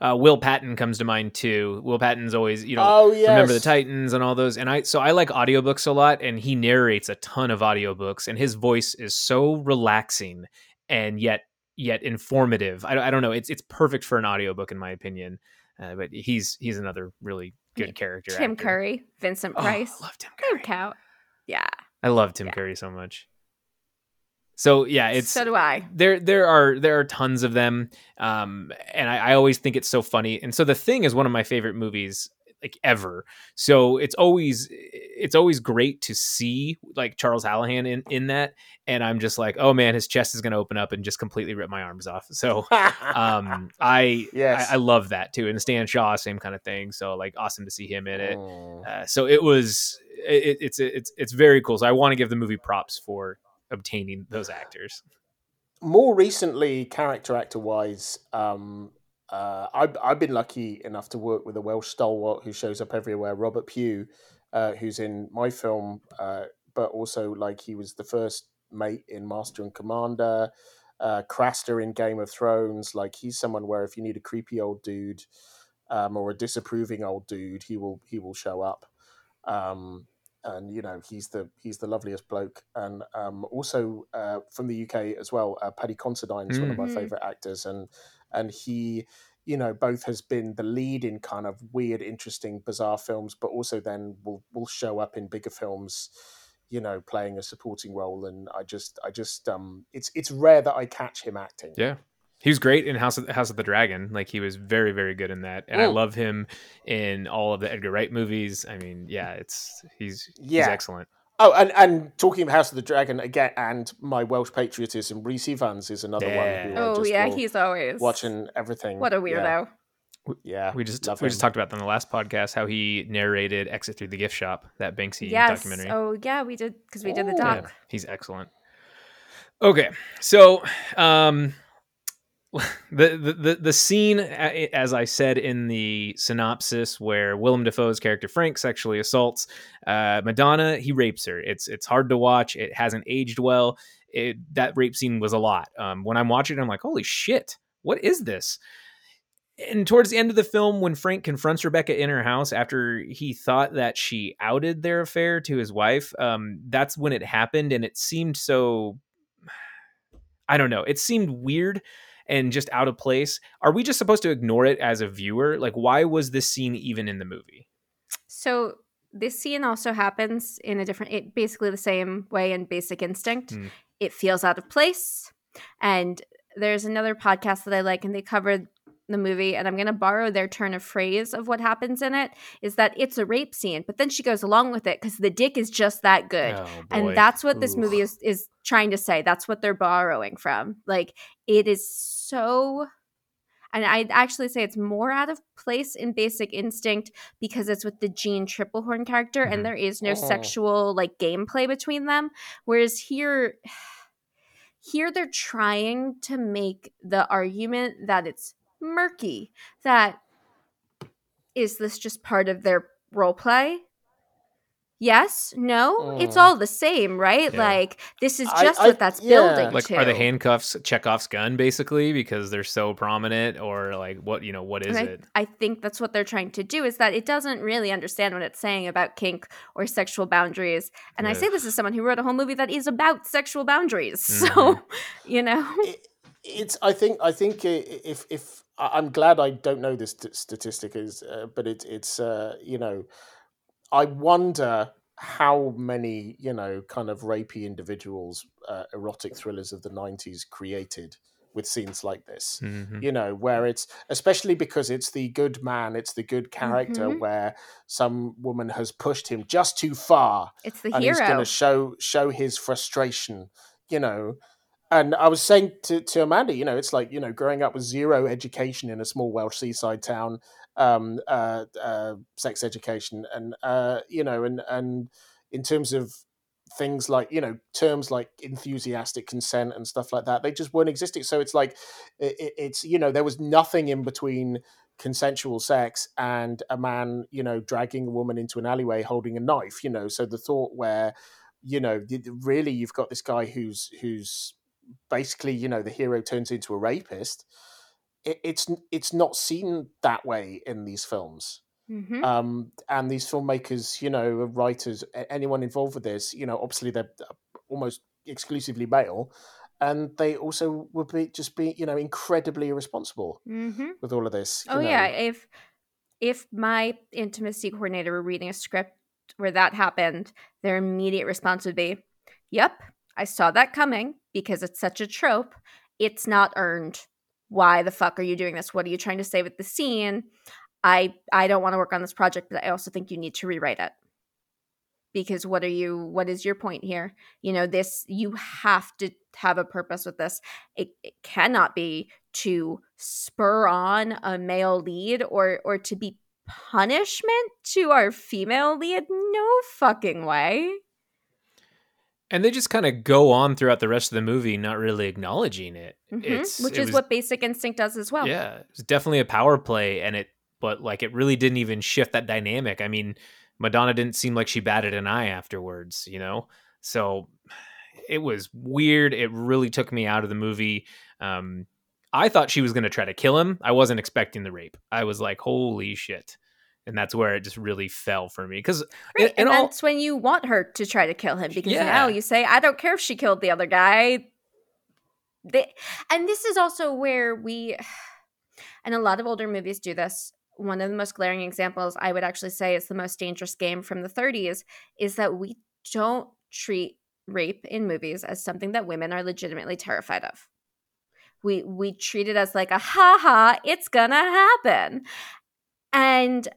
Uh, Will Patton comes to mind too. Will Patton's always, you know, oh yes. remember the Titans and all those. And I, so I like audiobooks a lot, and he narrates a ton of audiobooks, and his voice is so relaxing and yet yet informative. I, don't- I don't know. It's it's perfect for an audiobook in my opinion. Uh, but he's he's another really good character. Tim actor. Curry, Vincent Oh, Price. I love Tim Curry. would count. Yeah. I love Tim Yeah. Curry so much. So yeah, it's so do I. there there are there are tons of them um and I, I always think it's so funny and so the thing is one of my favorite movies like ever so it's always it's always great to see like charles hallahan in in that and i'm just like oh man his chest is going to open up and just completely rip my arms off so um i Yes. I, I love that too and stan shaw same kind of thing so like awesome to see him in it Mm. uh, so it was it, it's it's it's very cool so i want to give the movie props for obtaining those actors more recently, character actor wise, um, uh, I've, I've been lucky enough to work with a Welsh stalwart who shows up everywhere, Robert Pugh. uh, who's in my film, uh, but also like he was the first mate in Master and Commander, uh, Craster in Game of Thrones. Like he's someone where if you need a creepy old dude um, or a disapproving old dude, he will he will show up. Um, and you know he's the he's the loveliest bloke, and um, also uh, from the UK as well. Uh, Paddy Considine is mm. one of my Mm-hmm. favorite actors, and and he you know both has been the lead in kind of weird, interesting, bizarre films, but also then will will show up in bigger films you know playing a supporting role and i just i just um it's it's rare that i catch him acting Yeah. He was great in House of House of the Dragon. Like he was very, very good in that, and I Mm. love him in all of the Edgar Wright movies. I mean, yeah, it's he's he's Yeah. excellent. oh and and talking of house of the dragon again and my welsh patriotism Rhys Ifans is another one who I Oh just yeah, he's always watching everything What a weirdo. yeah, We just we just talked about that on the last podcast how he narrated Exit Through the Gift Shop, that Banksy Yes. documentary. Oh yeah, we did because we did the Ooh. Yeah, doc. he's excellent. Okay, so um, the, the the scene, as I said in the synopsis, where Willem Dafoe's character Frank sexually assaults uh, Madonna, he rapes her. It's it's hard to watch. It hasn't aged well. It, that rape scene was a lot. Um, when I'm watching it, I'm like, holy shit, what is this? And towards the end of the film, when Frank confronts Rebecca in her house after he thought that she outed their affair to his wife, um, that's when it happened, and it seemed so. I don't know. It seemed weird and just out of place. Are we just supposed to ignore it as a viewer? Like, why was this scene even in the movie? So this scene also happens in a different, it, basically the same way in Basic Instinct. Hmm. It feels out of place, and there's another podcast that I like, and they covered the movie, and I'm going to borrow their turn of phrase of what happens in it is that it's a rape scene, but then she goes along with it because the dick is just that good. Oh, and that's what this movie is is trying to say that's what they're borrowing from like it is so and i'd actually say it's more out of place in basic instinct because it's with the jeanne tripplehorn character and mm-hmm. there is no Oh. sexual like gameplay between them whereas here here they're trying to make the argument that it's murky that is this just part of their role play yes no it's Mm. all the same right Yeah. like this is just I- what that's yeah. building like, to are the handcuffs Chekhov's gun basically because they're so prominent, or like what you know? What is I, it? I think that's what they're trying to do is that it doesn't really understand what it's saying about kink or sexual boundaries. And I say this as someone who wrote a whole movie that is about sexual boundaries. So, Mhm. you know, it, it's i think i think if if I- i'm glad i don't know this st- statistic is uh, but it, it's uh you know i wonder how many you know kind of rapey individuals uh, erotic thrillers of the 90s created with scenes like this Mhm. you know where it's especially because it's the good man it's the good character Mhm. where some woman has pushed him just too far it's the and he's going to show show his frustration you know and i was saying to, to amanda you know it's like you know growing up with zero education in a small welsh seaside town um uh, uh sex education. And uh you know and and in terms of things like you know terms like enthusiastic consent and stuff like that they just weren't existing. So it's like it, it- it's you know there was nothing in between consensual sex and a man you know dragging a woman into an alleyway holding a knife you know. So the thought where you know really you've got this guy who's who's basically you know the hero turns into a rapist it, it's it's not seen that way in these films Mhm. um, and these filmmakers, you know, writers, anyone involved with this, you know, obviously they're uh, almost exclusively male, and they also would be just be, you know, incredibly irresponsible Mhm. with all of this. Oh know. yeah, if if my intimacy coordinator were reading a script where that happened, their immediate response would be, "Yep, I saw that coming because it's such a trope. It's not earned. Why the fuck are you doing this? What are you trying to say with the scene? I I don't want to work on this project, but I also think you need to rewrite it." Because what are you what is your point here? You know, this you have to have a purpose with this. It, it cannot be to spur on a male lead or or to be punishment to our female lead no fucking way And they just kind of go on throughout the rest of the movie, not really acknowledging it. Mhm. It's which it is was- what basic instinct does as well Yeah, it's definitely a power play, and it, but like it really didn't even shift that dynamic. I mean, Madonna didn't seem like she batted an eye afterwards, you know? So it was weird. It really took me out of the movie. Um, I thought she was going to try to kill him. I wasn't expecting the rape. I was like, holy shit. And that's where it just really fell for me. Because, Right, and, and all, that's when you want her to try to kill him because Yeah. now you say, I don't care if she killed the other guy. They, and this is also where we, and a lot of older movies do this. One of the most glaring examples I would actually say is the most dangerous game from the 30s is that we don't treat rape in movies as something that women are legitimately terrified of. We we treat it as like a ha ha, it's gonna happen. And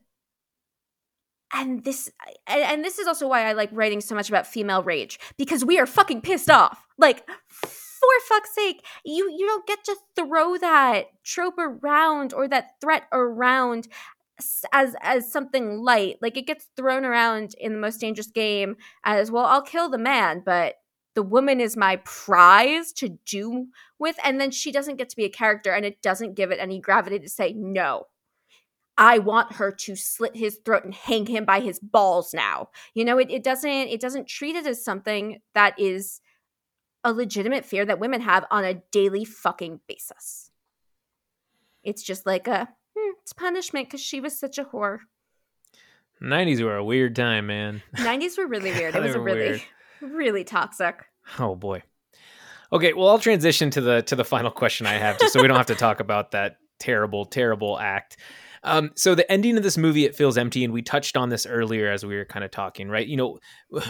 and this and, this is also why I like writing so much about female rage because we are fucking pissed off. Like for fuck's sake, you you don't get to throw that trope around or that threat around as as something light. Like it gets thrown around in the most dangerous game as well. I'll kill the man, but the woman is my prize to do with, and then she doesn't get to be a character, and it doesn't give it any gravity to say no. I want her to slit his throat and hang him by his balls now. You know, it, it doesn't it doesn't treat it as something that is a legitimate fear that women have on a daily fucking basis. It's just like a hmm, it's punishment because she was such a whore. 90s were a weird time, man. 90s were really weird. It was really, weird. really toxic. Oh boy. Okay, well I'll transition to the to the final question I have just so we don't have to talk about that terrible terrible act. Um, so the ending of this movie it feels empty and we touched on this earlier as we were kind of talking, right? You know,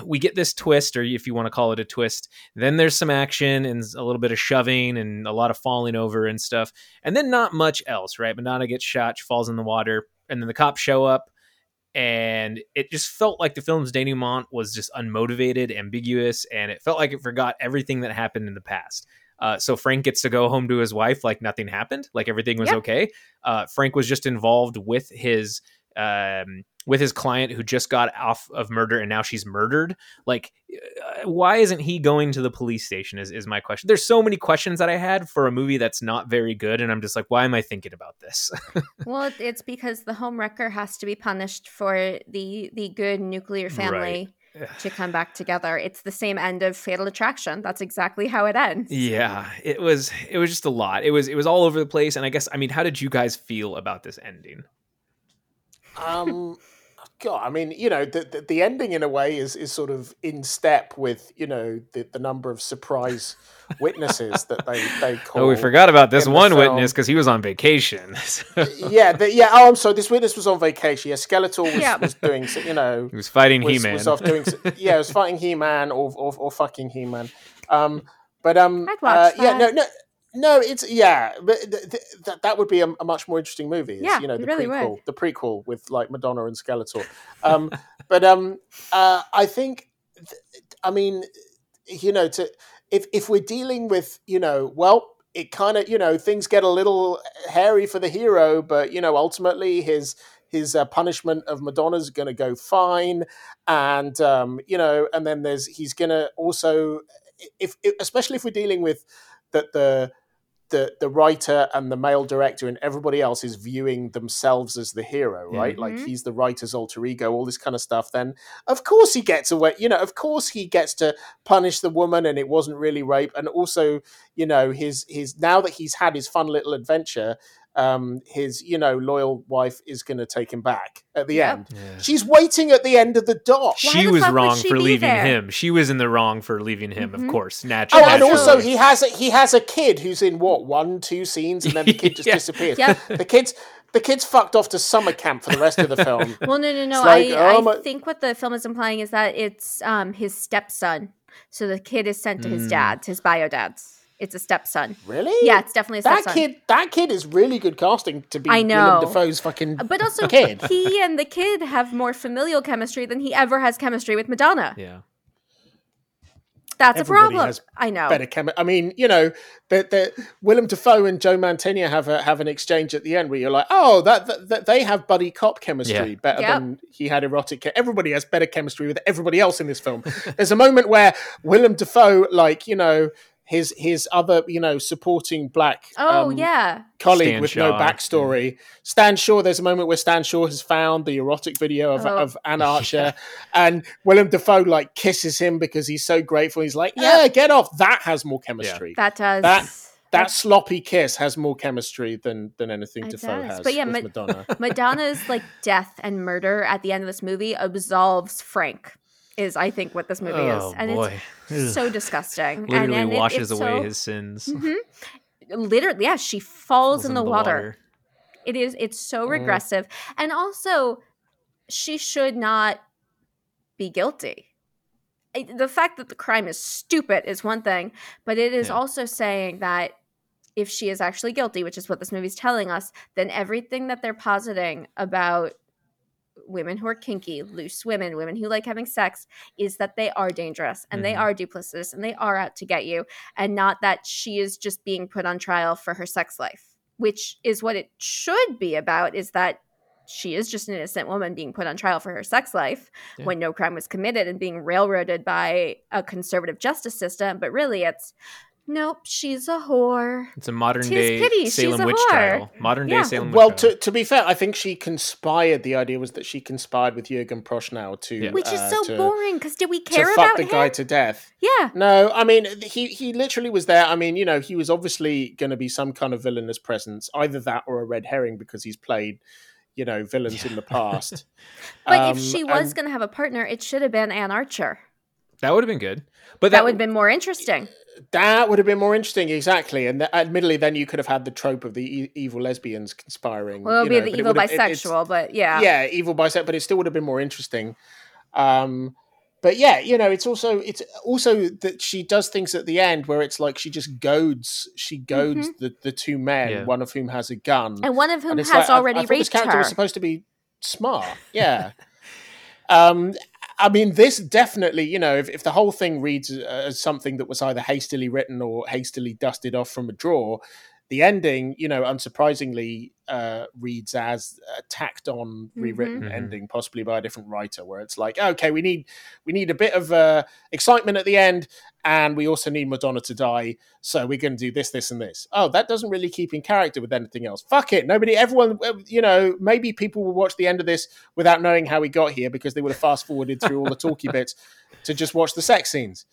we get this twist or if you want to call it a twist, then there's some action and a little bit of shoving and a lot of falling over and stuff. And then not much else, right? Madonna gets shot, she falls in the water, and then the cops show up and it just felt like the film's denouement was just unmotivated, ambiguous, and it felt like it forgot everything that happened in the past. Uh, so Frank gets to go home to his wife like nothing happened, like everything was Yeah. okay. Uh, Frank was just involved with his um, with his client who just got off of murder and now she's murdered. Like, uh, why isn't he going to the police station? Is is my question. There's so many questions that I had for a movie that's not very good, and I'm just like, why am I thinking about this? Well, it's because the home wrecker has to be punished for the the good nuclear family Ugh. To come back together. It's the same end of Fatal Attraction. That's exactly how it ends. Yeah, it was it was just a lot. It was it was all over the place and I guess I mean how did you guys feel about this ending? um god i mean you know the, the the ending in a way is is sort of in step with you know the, the number of surprise witnesses that they they call Oh, we forgot about this one witness cuz he was on vacation. yeah the, yeah oh i'm sorry this witness was on vacation yeah skeletor was, Yeah. was doing you know he was fighting He-Man. was off doing yeah, it was fighting He Man or, or or fucking He Man. Um, but um, I'd watch uh, yeah, no, no, no, it's yeah, but th- th- that that would be a, a much more interesting movie. Is, Yeah, you know, the really prequel, would. the prequel with like Madonna and Skeletor. Um, but um, uh, I think, th- I mean, you know, to if if we're dealing with you know, well. It kind of, you know, things get a little hairy for the hero, but you know, ultimately his his uh, punishment of Madonna's going to go fine, and um, you know, and then there's he's going to also, if, if especially if we're dealing with that the the the writer and the male director and everybody else is viewing themselves as the hero, right? Like Mhm. he's the writer's alter ego, all this kind of stuff. Then of course he gets away. You know, of course he gets to punish the woman, and it wasn't really rape. And also, you know, his his now that he's had his fun little adventure, um, his you know loyal wife is going to take him back at the Yep. end. Yeah. She's waiting at the end of the dock. She the was wrong she for leaving there? him. She was in the wrong for leaving him, Mhm. of course. Naturally. Oh, Naturally. and also he has a, he has a kid who's in what one two scenes, and then the kid just Yeah. disappears. Yep. The kid's the kid's fucked off to summer camp for the rest of the film. Well, no, no, no. It's like, I, oh I think what the film is implying is that it's um his stepson. So the kid is sent to his Mm. dad's, his bio dad's. It's a stepson. Really? Yeah, it's definitely a That stepson. kid, that kid is really good casting to be I know. Willem Dafoe's fucking. But also, kid. he and the kid have more familial chemistry than he ever has chemistry with Madonna. yeah. That's Everybody a problem. has I know. Better chemi- I mean, you know, that the Willem Dafoe and Joe Mantegna have a, have an exchange at the end where you're like, oh, that, that, that they have buddy cop chemistry Yeah. better Yep. than he had erotic. Che- everybody has better chemistry with everybody else in this film. There's a moment where Willem Dafoe, like you know, his his other you know supporting black Oh um, yeah. colleague Stan with no Shaw, backstory. Stan Shaw, there's a moment where Stan Shaw has found the erotic video of, Oh. of Anne Archer, and Willem Dafoe like kisses him because he's so grateful. He's like, Yep. "Yeah, get off." That has more chemistry. That does. That- That sloppy kiss has more chemistry than than anything It Dafoe does. has. But yeah, with Ma- Madonna. Madonna's like death and murder at the end of this movie absolves Frank. Is I think what this movie oh is, and boy. it's so disgusting. Literally and, and it- washes it's away so- his sins. Mhm. Literally, yeah, she falls, Falls in the, water. It is. It's so Mhm. regressive, and also, she should not be guilty. The fact that the crime is stupid is one thing, but it is Yeah. also saying that if she is actually guilty, which is what this movie's telling us, then everything that they're positing about women who are kinky, loose women, women who like having sex, is that they are dangerous and they Mhm. are duplicitous and they are out to get you, and not that she is just being put on trial for her sex life, which is what it should be about. Is that she is just an innocent woman being put on trial for her sex life Yeah. when no crime was committed and being railroaded by a conservative justice system. But really, it's nope, she's a whore. It's a modern Tis day pity, she's Salem a witch whore. trial. Modern Yeah. day Salem Well, witch trial. to, to be fair, I think she conspired. The idea was that she conspired with Jürgen Prochnow to, Yeah. Which is uh, so to, boring because did we to care fuck about the him? guy to death. yeah. No, I mean he he literally was there. I mean, you know, he was obviously going to be some kind of villainous presence, either that or a red herring because he's played, you know, villains in the past. But if Um, she was and- going to have a partner, it should have been Anne Archer. That would have been good. But That, that, would have been more interesting. that would have been more interesting, exactly. And th- admittedly, then you could have had the trope of the e- evil lesbians conspiring. Well, it'll you be know, the evil would have- it- bisexual, but yeah. yeah, evil bisexual, but it still would have been more interesting. Um, but yeah, you know, it's also it's also that she does things at the end where it's like she just goads she goads the, the two men, Yeah. one of whom has a gun, And one of whom has like, already I, thought this character her. was supposed to be smart. Yeah. um, I mean, this definitely, you know, if, if the whole thing reads uh, as something that was either hastily written or hastily dusted off from a drawer, the ending, you know, unsurprisingly, uh, reads as a tacked on, rewritten Mhm. ending, possibly by a different writer, where it's like, okay, we need we need a bit of uh, excitement at the end, and we also need Madonna to die, so we're going to do this, this, and this. Oh, that doesn't really keep in character with anything else. Fuck it, nobody, everyone, uh, you know, maybe people will watch the end of this without knowing how we got here because they would have fast forwarded through all the talky bits to just watch the sex scenes.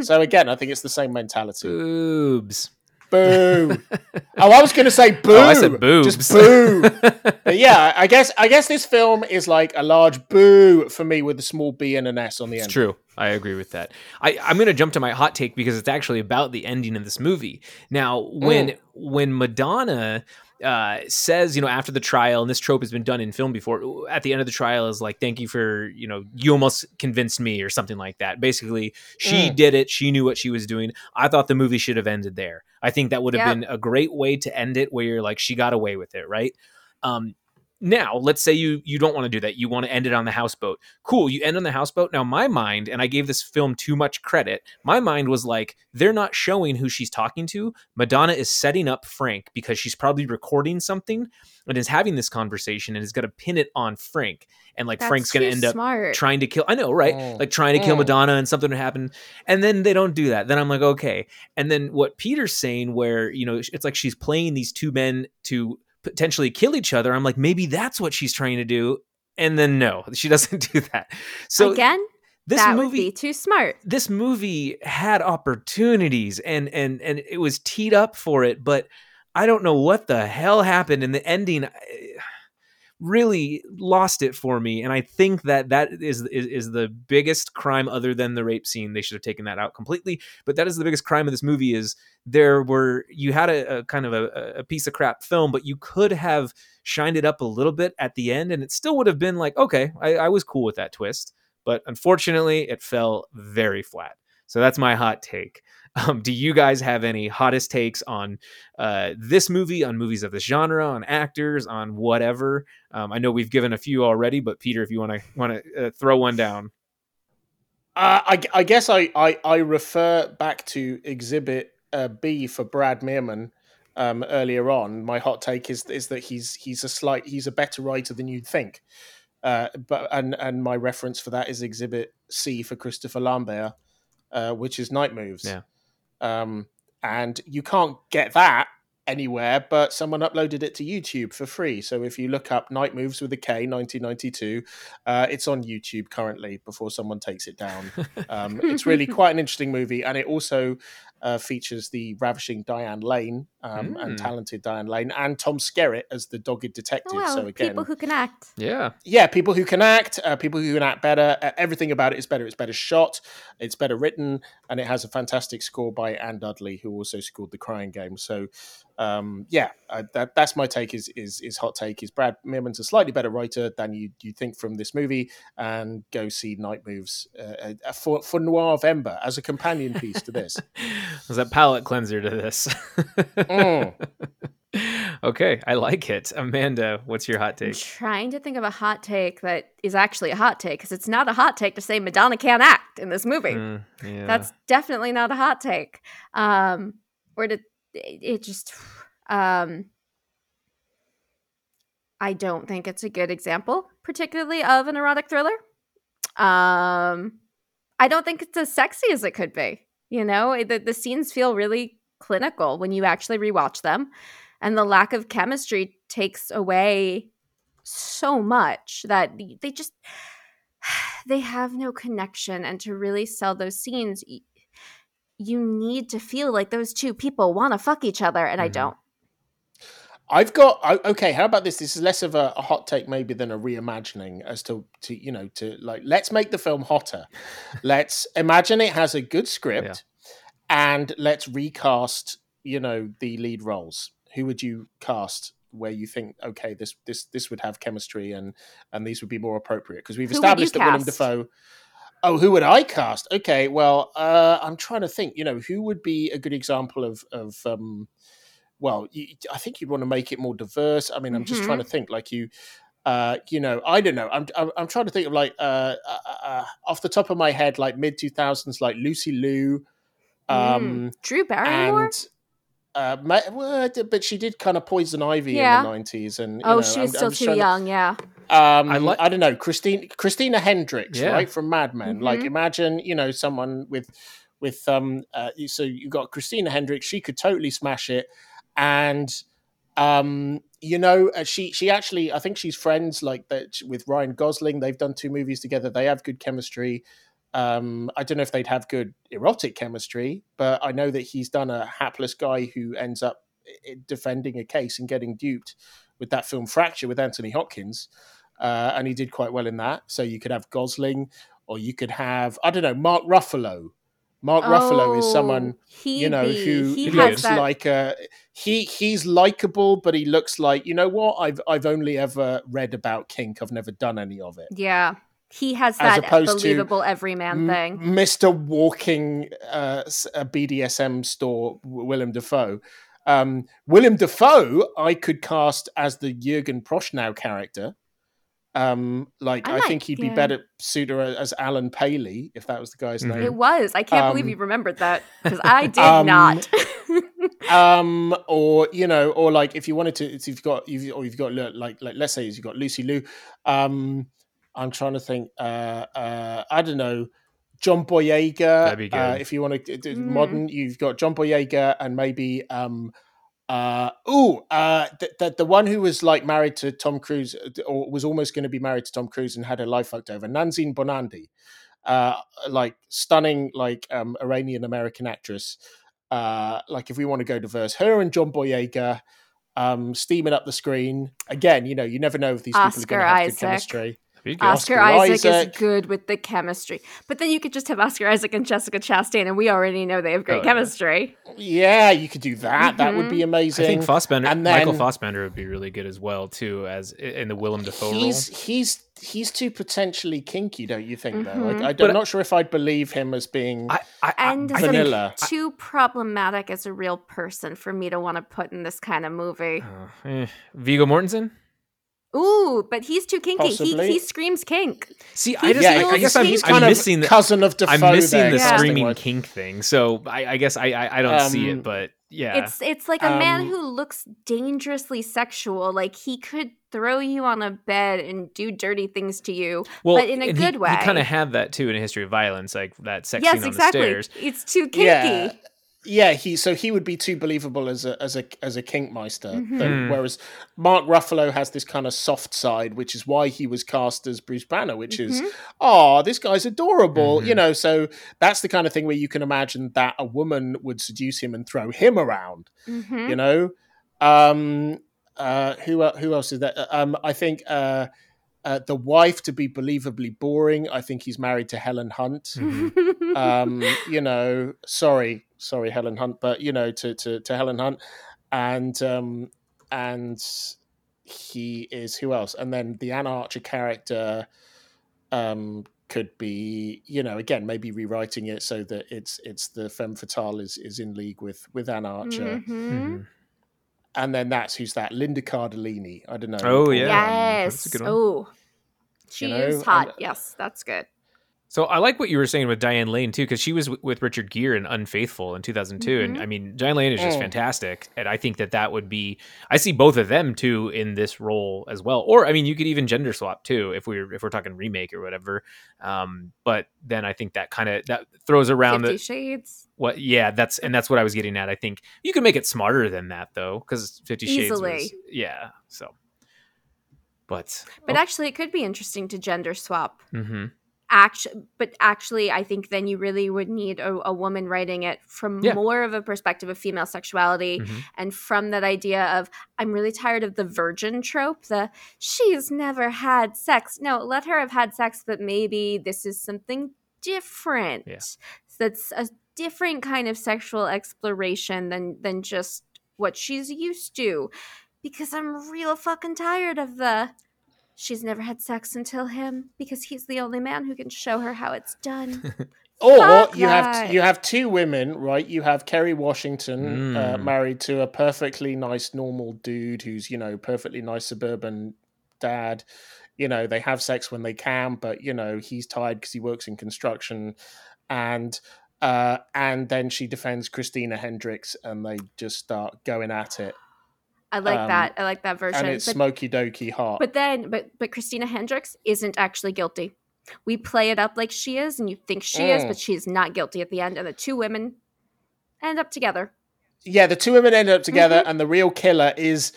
So again, I think it's the same mentality. boobs. Boo! oh, I was going to say boo. Oh, I said boo. Just boo. But yeah, I guess I guess this film is like a large boo for me with a small B and an S on the It's end. true. I agree with that. I, I'm going to jump to my hot take because it's actually about the ending of this movie. Now, when when Madonna uh, says, you know, after the trial, and this trope has been done in film before, at the end of the trial is like, "Thank you for, you know, you almost convinced me," or something like that. Basically, she Mm. did it. She knew what she was doing. I thought the movie should have ended there. I think that would have Yep. been a great way to end it, where you're like, she got away with it, right? Um, now, let's say you you don't want to do that. You want to end it on the houseboat. Cool, you end on the houseboat. Now, my mind, and I gave this film too much credit. My mind was like, they're not showing who she's talking to. Madonna is setting up Frank because she's probably recording something and is having this conversation and is going to pin it on Frank. And like That's Frank's going to too end up trying to kill. I know, right? Mm. Like trying to kill Mm. Madonna and something would happen. And then they don't do that. Then I'm like, okay. And then what Peter's saying, where, you know, it's like she's playing these two men to potentially kill each other. I'm like, maybe that's what she's trying to do. And then no, she doesn't do that. So Again, this that would movie be too smart. this movie had opportunities and and and it was teed up for it but i don't know what the hell happened in the ending eh, really lost it for me and i think that that is, is is the biggest crime other than the rape scene. They should have taken that out completely but that is the biggest crime of this movie is there were you had a, a kind of a, a piece of crap film but you could have shined it up a little bit at the end and it still would have been like okay i, I was cool with that twist but unfortunately it fell very flat so that's my hot take um, do you guys have any hottest takes on uh, this movie on movies of this genre on actors on whatever um, i know we've given a few already but peter if you want to want to uh, throw one down Uh, I, I guess I, I, I refer back to Exhibit uh, B for Brad Mirman um, earlier on. My hot take is is that he's he's a slight he's a better writer than you'd think. Uh, but and and my reference for that is Exhibit C for Christopher Lambert, uh, which is Knight Moves. Yeah. Um, and you can't get that anywhere, but someone uploaded it to YouTube for free. So if you look up Knight Moves with a K, 1992, uh, it's on YouTube currently before someone takes it down. Um, it's really quite an interesting movie, and it also uh, features the ravishing Diane Lane um, Mm. and talented Diane Lane, and Tom Skerritt as the dogged detective. Wow. so again, people who can act. Yeah. yeah, people who can act, uh, people who can act better. Uh, everything about it is better. It's better shot, it's better written, and it has a fantastic score by Anne Dudley, who also scored the Crying Game. So, um, yeah, uh, that, that's my take. Is is is hot take? Is Brad Mirman's a slightly better writer than you you think from this movie? And go see Knight Moves uh, uh, for for Noirvember as a companion piece to this. Was a palate cleanser to this. Mm. okay, I like it. Amanda, what's your hot I'm take? trying to think of a hot take that is actually a hot take because it's not a hot take to say Madonna can't act in this movie. Mm, yeah. That's definitely not a hot take. Um, or to it, just um I don't think it's a good example, particularly of an erotic thriller. Um I don't think it's as sexy as it could be. You know, the, the scenes feel really clinical when you actually rewatch them. And the lack of chemistry takes away so much that they just they have no connection and to really sell those scenes you need to feel like those two people want to fuck each other and i Mhm. don't I've got okay. How about this? This is less of a, a hot take, maybe, than a reimagining as to to you know to like let's make the film hotter. let's imagine it has a good script, and let's recast you know the lead roles. Who would you cast? Where you think okay, this this this would have chemistry and and these would be more appropriate because we've Who established that Willem? Dafoe. Oh, who would I cast? Okay, well, uh, I'm trying to think. You know, who would be a good example of of um, well, you, I think you'd want to make it more diverse. I mean, I'm just Mhm. trying to think like you, uh, you know, I don't know. I'm, I'm, I'm trying to think of like, uh, uh, uh, off the top of my head, like mid 2000s, like Lucy Liu. Um, drew barrymore and, uh, ma- well, but she did kind of poison ivy Yeah. in the 90s. And, you oh know, she I'm- was I'm still too trying to- young yeah um, I like- I don't know, Christine Christina Hendricks, Yeah. right from Mad Men. Like, Mhm. imagine you know someone with with um, uh, so you got Christina Hendricks. She could totally smash it, and um, you know uh, she she actually I think she's friends like that with Ryan Gosling. They've done two movies together. They have good chemistry. Um, I don't know if they'd have good erotic chemistry, but I know that he's done a hapless guy who ends up defending a case and getting duped with that film Fracture with Anthony Hopkins uh, and he did quite well in that. So you could have Gosling, or you could have I don't know Mark Ruffalo. Mark Ruffalo is someone Oh, you know be- who He looks that like a he he's likable, but he looks like you know what I've I've only ever read about kink. I've never done any of it. yeah he has that opposed to believable everyman M- thing Mr. Walking uh, s- a BDSM store, W- Willem Dafoe. Um, Willem Dafoe, I could cast as the Jürgen Prochnow character. Um, like I I, might- think he'd be better suited as Alan Paley if that was the guy's Mhm. name. it was i can't believe Um, you remembered that because i did um, not um or you know or like if you wanted to if you've got you've or you've got like like let's say you've got lucy liu um i'm trying to think uh uh i don't know john boyega That'd be uh, if you want to do Mm. modern you've got john boyega and maybe um uh oh uh the, the the one who was like married to tom cruise uh, or was almost going to be married to tom cruise and had her life fucked over nazanin boniadi uh like stunning like um iranian american actress uh like if we want to go diverse her and john boyega um steaming up the screen again you know you never know if these people are going to have Isaac. good chemistry Be good. Oscar, Oscar Isaac, Isaac. is good with the chemistry, but then you could just have Oscar Isaac and Jessica Chastain, and we already know they have great Oh, chemistry. yeah you could do that that would be amazing. I think Fassbender, and Michael then- Fassbender would be really good as well too, as in the Willem Dafoe he's role. he's he's too potentially kinky don't you think though like. I, am not sure if i'd believe him as being I, I, I- And I think- vanilla Too problematic as a real person for me to want to put in this kind of movie. Uh, eh. Viggo Mortensen. Ooh, but he's too kinky. He, he screams kink. See, He I just, yeah, I, I feels- guess I'm, he's I'm of missing the, cousin of Dafoe I'm missing there, the Yeah. screaming casting-wise. kink thing. So I, I guess I, I, I don't see Um, it, but yeah, It's it's like a man Um, who looks dangerously sexual. Like he could throw you on a bed and do dirty things to you. well, but in a and good he, way. He kind of had that too in a history of violence, like that sex yes, scene on exactly. the stairs. It's too kinky. Yeah. Yeah, he so he would be too believable as a as a as a kinkmeister. Mhm. Then- Mm. Whereas Mark Ruffalo has this kind of soft side, which is why he was cast as Bruce Banner, which is Mhm. oh, this guy's adorable, you Mhm. know. So that's the kind of thing where you can imagine that a woman would seduce him and throw him around, Mhm. you know. Um, uh, who who else is that? Uh, Um, I think uh, uh, the wife to be believably boring. I think he's married to Helen Hunt Mhm. um, you know, sorry, sorry, Helen Hunt, but you know, to to, to Helen Hunt, and um, and he is who else? And then the Anna Archer character um, could be, you know, again maybe rewriting it so that it's it's the femme fatale is is in league with with Anna Archer, Mhm. Mhm. and then that's who's that Linda Cardellini. I don't know. Oh, yeah. Yes. That's a good one. Oh, she know, is and- hot. yes, that's good. So I like what you were saying with Diane Lane too, because she was w- with Richard Gere in Unfaithful in 2002, and Mhm. I mean Diane Lane is just Mm. fantastic, and I think that that would be I see both of them too in this role as well. Or I mean, you could even gender swap too if we're if we're talking remake or whatever. Um, but then I think that kind of that throws around the Shades. what yeah that's and that's what I was getting at. I think you can make it smarter than that though, because Fifty Shades Easily. was yeah so. But But oh, actually, it could be interesting to gender swap. mhm. Actually, but actually, I think then you really would need a, a woman writing it from Yeah. more of a perspective of female sexuality Mhm. and from that idea of I'm really tired of the virgin trope. The she's never had sex. No, let her have had sex, but maybe this is something different. Yeah. That's a different kind of sexual exploration than than just what she's used to. Because I'm real fucking tired of the she's never had sex until him because he's the only man who can show her how it's done. Or Fuck you have that. you have two women, right? You have Kerry Washington uh, Mm. married to a perfectly nice normal dude who's you know perfectly nice suburban dad. You know they have sex when they can, but you know he's tired because he works in construction, and uh, and then she defends Christina Hendricks, and they just start going at it, I like Um, that. I like that version. and it's But- smoky dokey hot. But then, but but Christina Hendricks isn't actually guilty. We play it up like she is, and you think she is, Mm. but she is not guilty at the end. And the two women end up together. yeah, the two women end up together, Mm-hmm. and the real killer is.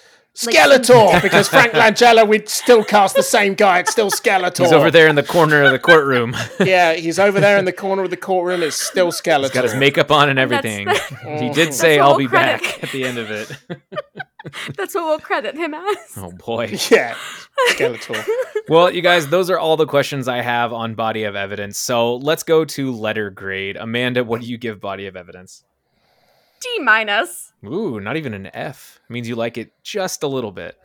Like- Skeletor, because Frank Langella, we'd still cast the same guy. It's still Skeletor. he's over there in the corner of the courtroom. yeah, he's over there in the corner of the courtroom. It's still Skeletor. He's got his makeup on and everything. the- he did say, "I'll we'll be credit. back" at the end of it. That's what we'll credit him as. oh boy. Yeah, Skeletor. Well, you guys, those are all the questions I have on Body of Evidence. So let's go to letter grade. Amanda, what do you give Body of Evidence? D minus. Ooh, not even an F. Means you like it just a little bit.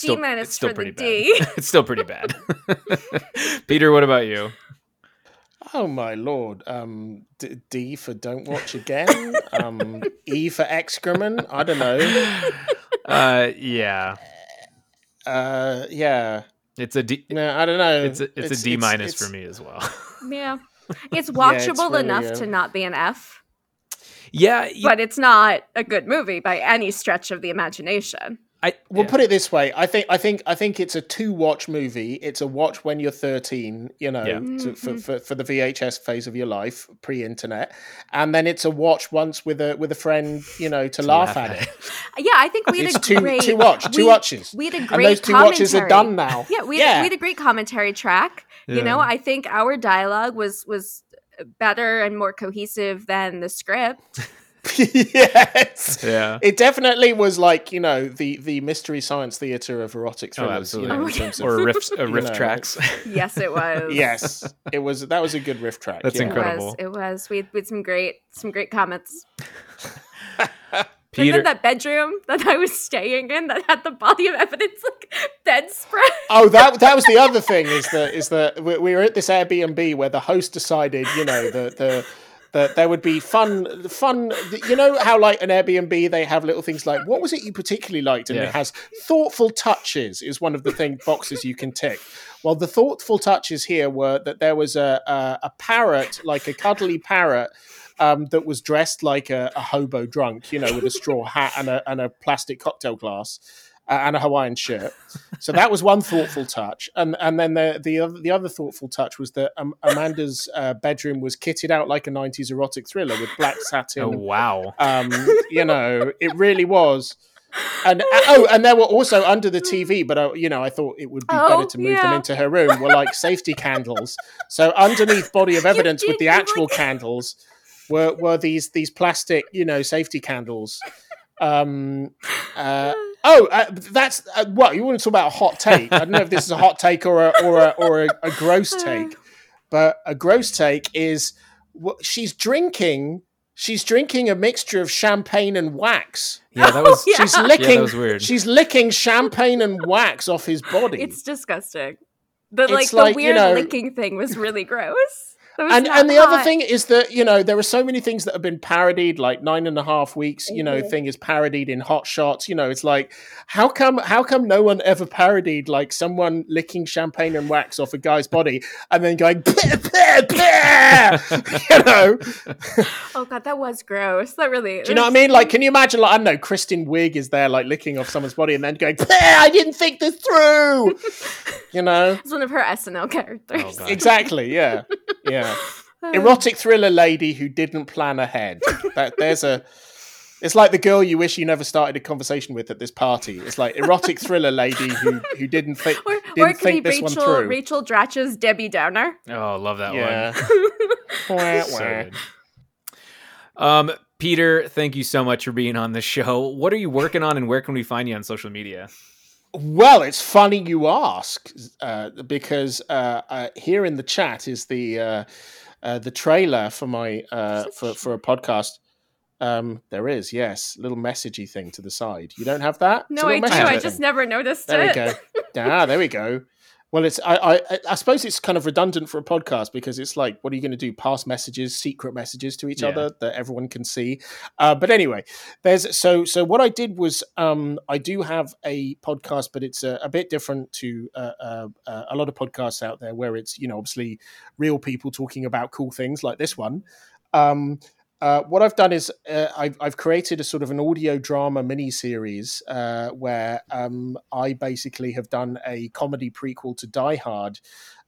D minus it's still for pretty the D. bad. it's still pretty bad. Peter, what about you? Oh my lord. Um, D, D for don't watch again. Um, e for excrement. I don't know. Uh, yeah, Uh, yeah. it's a D. No, I don't know. It's a, it's, a D minus for me as well. yeah. It's it's watchable really, enough uh, to not be an F, yeah, y- but it's not a good movie by any stretch of the imagination. I We'll yeah. put it this way. I think. I think. I think it's a two-watch movie. It's a watch when you're 13. You know, Yeah. to, for, Mhm. for for the VHS phase of your life, pre-internet, and then it's a watch once with a with a friend. You know, to, laugh, at it. Yeah, I think we had It's a two great two watch two we- watches, We had a and great those two watches are commentary. done now. Yeah, we Yeah. Had, we had a great commentary track. You know, I think our dialogue was was better and more cohesive than the script. yes. Yeah. It definitely was like you know the the mystery science theater of erotic Oh, thrillers. you know, Oh, in yeah. Or riff, uh, you riff know. tracks. Yes, it was. yes, it was that was a good riff track. That's yeah. It incredible. was. It was. We had, we had some great some great comments. And Peter, then that bedroom that I was staying in that had the body of evidence like bedspread. Oh, that that was the other thing is that is that we, we were at this Airbnb where the host decided, you know, the the that there would be fun fun you know how like an Airbnb they have little things like what was it you particularly liked and Yeah. it has thoughtful touches is one of the thing boxes you can tick. Well, the thoughtful touches here were that there was a a, a parrot like a cuddly parrot um, that was dressed like a, a hobo drunk, you know, with a straw hat and a and a plastic cocktail glass and a Hawaiian shirt. so that was one thoughtful touch, and and then the the other, the other thoughtful touch was that um, Amanda's uh, bedroom was kitted out like a '90s erotic thriller with black satin. Oh wow! Um, you know, it really was. And uh, oh, and there were also under the TV, but uh, you know, I thought it would be Oh, better to move them into her room. Were like safety candles. So underneath body of evidence with the actual candles were were these these plastic, you know, safety candles. Um, uh, oh, uh, that's uh, what you want to talk about a hot take. I don't know if this is a hot take or a or a or a, a gross take, but a gross take is what she's drinking. She's drinking a mixture of champagne and wax. Yeah, that was. yeah. She's Yeah, licking. that was weird. She's licking champagne and wax off his body. It's disgusting. The It's like, like, the you weird know- licking thing was really gross. That was and and the other thing is that you know there are so many things that have been parodied like nine and a half weeks you know Mhm. thing is parodied in hot shots you know it's like how come how come no one ever parodied like someone licking champagne and wax off a guy's body and then going you know oh god, that was gross. That really. do you know what i mean like can you imagine like i don't know kristen wiig is there like licking off someone's body and then going "Pah, i didn't think this through you know It's one of her SNL characters. Oh, God. exactly yeah yeah erotic thriller lady who didn't plan ahead. That there's a. It's like the girl you wish you never started a conversation with at this party. It's like erotic thriller lady who who didn't think Or, or didn't it could think be this one Rachel through. Rachel Dratch's Debbie Downer. Oh, love that yeah. one. Wah, So wah. Um, Peter, thank you so much for being on the show. What are you working on, and where can we find you on social media? Well, it's funny you ask uh, because uh, uh, here in the chat is the uh, uh, the trailer for my uh, for for a podcast. Um, there is yes, little messagey thing to the side. You don't have that? No, I do. I just never noticed There we it. go. ah, there we go. Well, it's I, I I suppose it's kind of redundant for a podcast because it's like, what are you going to do? Pass messages, secret messages to each Yeah. other that everyone can see. Uh, but anyway, there's so so what I did was um, I do have a podcast, but it's a, a bit different to uh, uh, uh, a lot of podcasts out there where it's you know obviously real people talking about cool things like this one. Um, uh, what I've done is uh, I've, I've created a sort of an audio drama mini series uh, where um, I basically have done a comedy prequel to Die Hard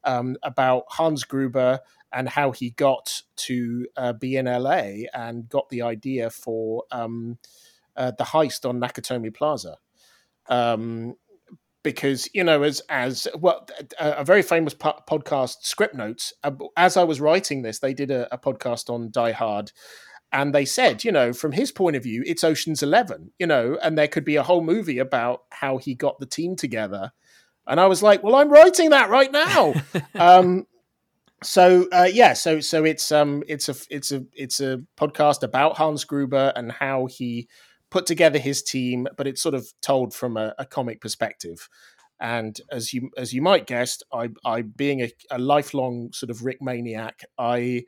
um, about Hans Gruber and how he got to uh, be in LA and got the idea for um, uh, the heist on Nakatomi Plaza. Because you know, as as well, a, very famous po- podcast, Scriptnotes. uh, As I was writing this, they did a, a podcast on Die Hard, and they said, you know, from his point of view, it's Ocean's Eleven, you know, and there could be a whole movie about how he got the team together. And I was like, well, I'm writing that right now. um, so uh, yeah, so so it's um it's a it's a it's a podcast about Hans Gruber and how he put together his team, but it's sort of told from a, a comic perspective. And as you as you might guess, I I being a, a lifelong sort of Rick maniac, I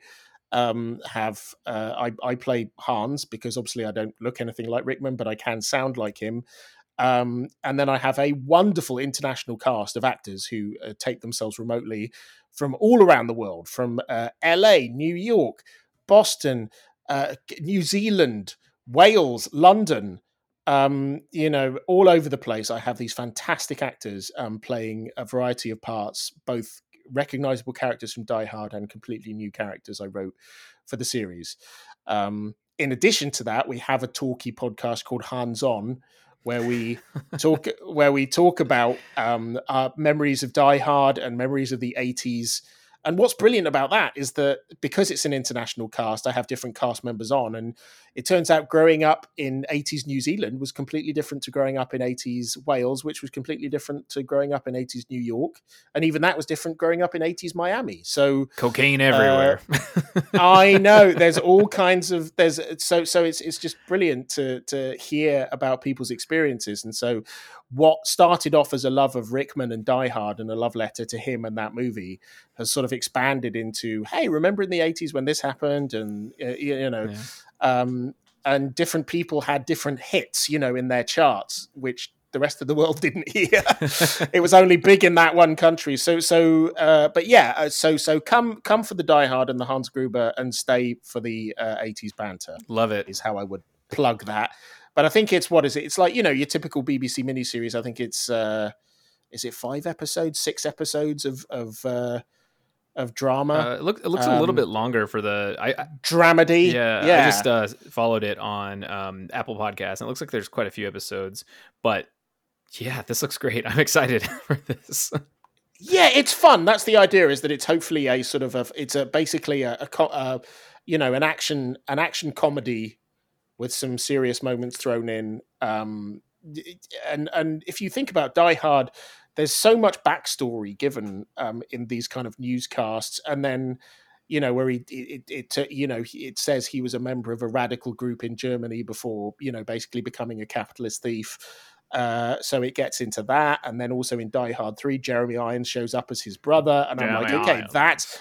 um, have uh, I I play Hans because obviously I don't look anything like Rickman, but I can sound like him. Um, and then I have a wonderful international cast of actors who uh, take themselves remotely from all around the world, from uh, LA, New York, Boston, uh, New Zealand, Wales, London, um, you know, all over the place. I have these fantastic actors um, playing a variety of parts, both recognizable characters from Die Hard and completely new characters I wrote for the series. Um, in addition to that, we have a talky podcast called Hands On, where we talk where we talk about um, our memories of Die Hard and memories of the eighties. And what's brilliant about that is that because it's an international cast, I have different cast members on, and it turns out growing up in 80s New Zealand was completely different to growing up in 80s Wales, which was completely different to growing up in 80s New York, and even that was different growing up in 80s Miami. So Cocaine uh, everywhere. I know there's all kinds of there's so so it's it's just brilliant to to hear about people's experiences and so what started off as a love of Rickman and Die Hard and a love letter to him and that movie has sort of expanded into hey remember in the 80s when this happened and uh, you, know Yeah. um and different people had different hits you know in their charts which the rest of the world didn't hear it was only big in that one country. So so uh, but yeah, uh, so so come come for the Die Hard and the Hans Gruber and stay for the uh, 80s banter Love it. is how I would plug that. But I think it's what is it? It's like you know your typical BBC miniseries. I think it's uh, is it five episodes, six episodes of of uh, of drama. Uh, it, look, it looks a little Um, bit longer for the. I, I Dramedy. yeah, yeah. I just uh, followed it on um, Apple Podcasts, and it looks like there's quite a few episodes. But yeah, this looks great. I'm excited for this. yeah, it's fun. That's the idea. Is that it's hopefully a sort of a. It's a basically a, a, co- uh you know, an action an action comedy with some serious moments thrown in. Um, and and if you think about Die Hard, there's so much backstory given um, in these kind of newscasts, and then you know where he it, it, it you know it says he was a member of a radical group in Germany before you know basically becoming a capitalist thief. Uh, so it gets into that, and then also in Die Hard Three, Jeremy Irons shows up as his brother, and I'm like, okay, Irons. that's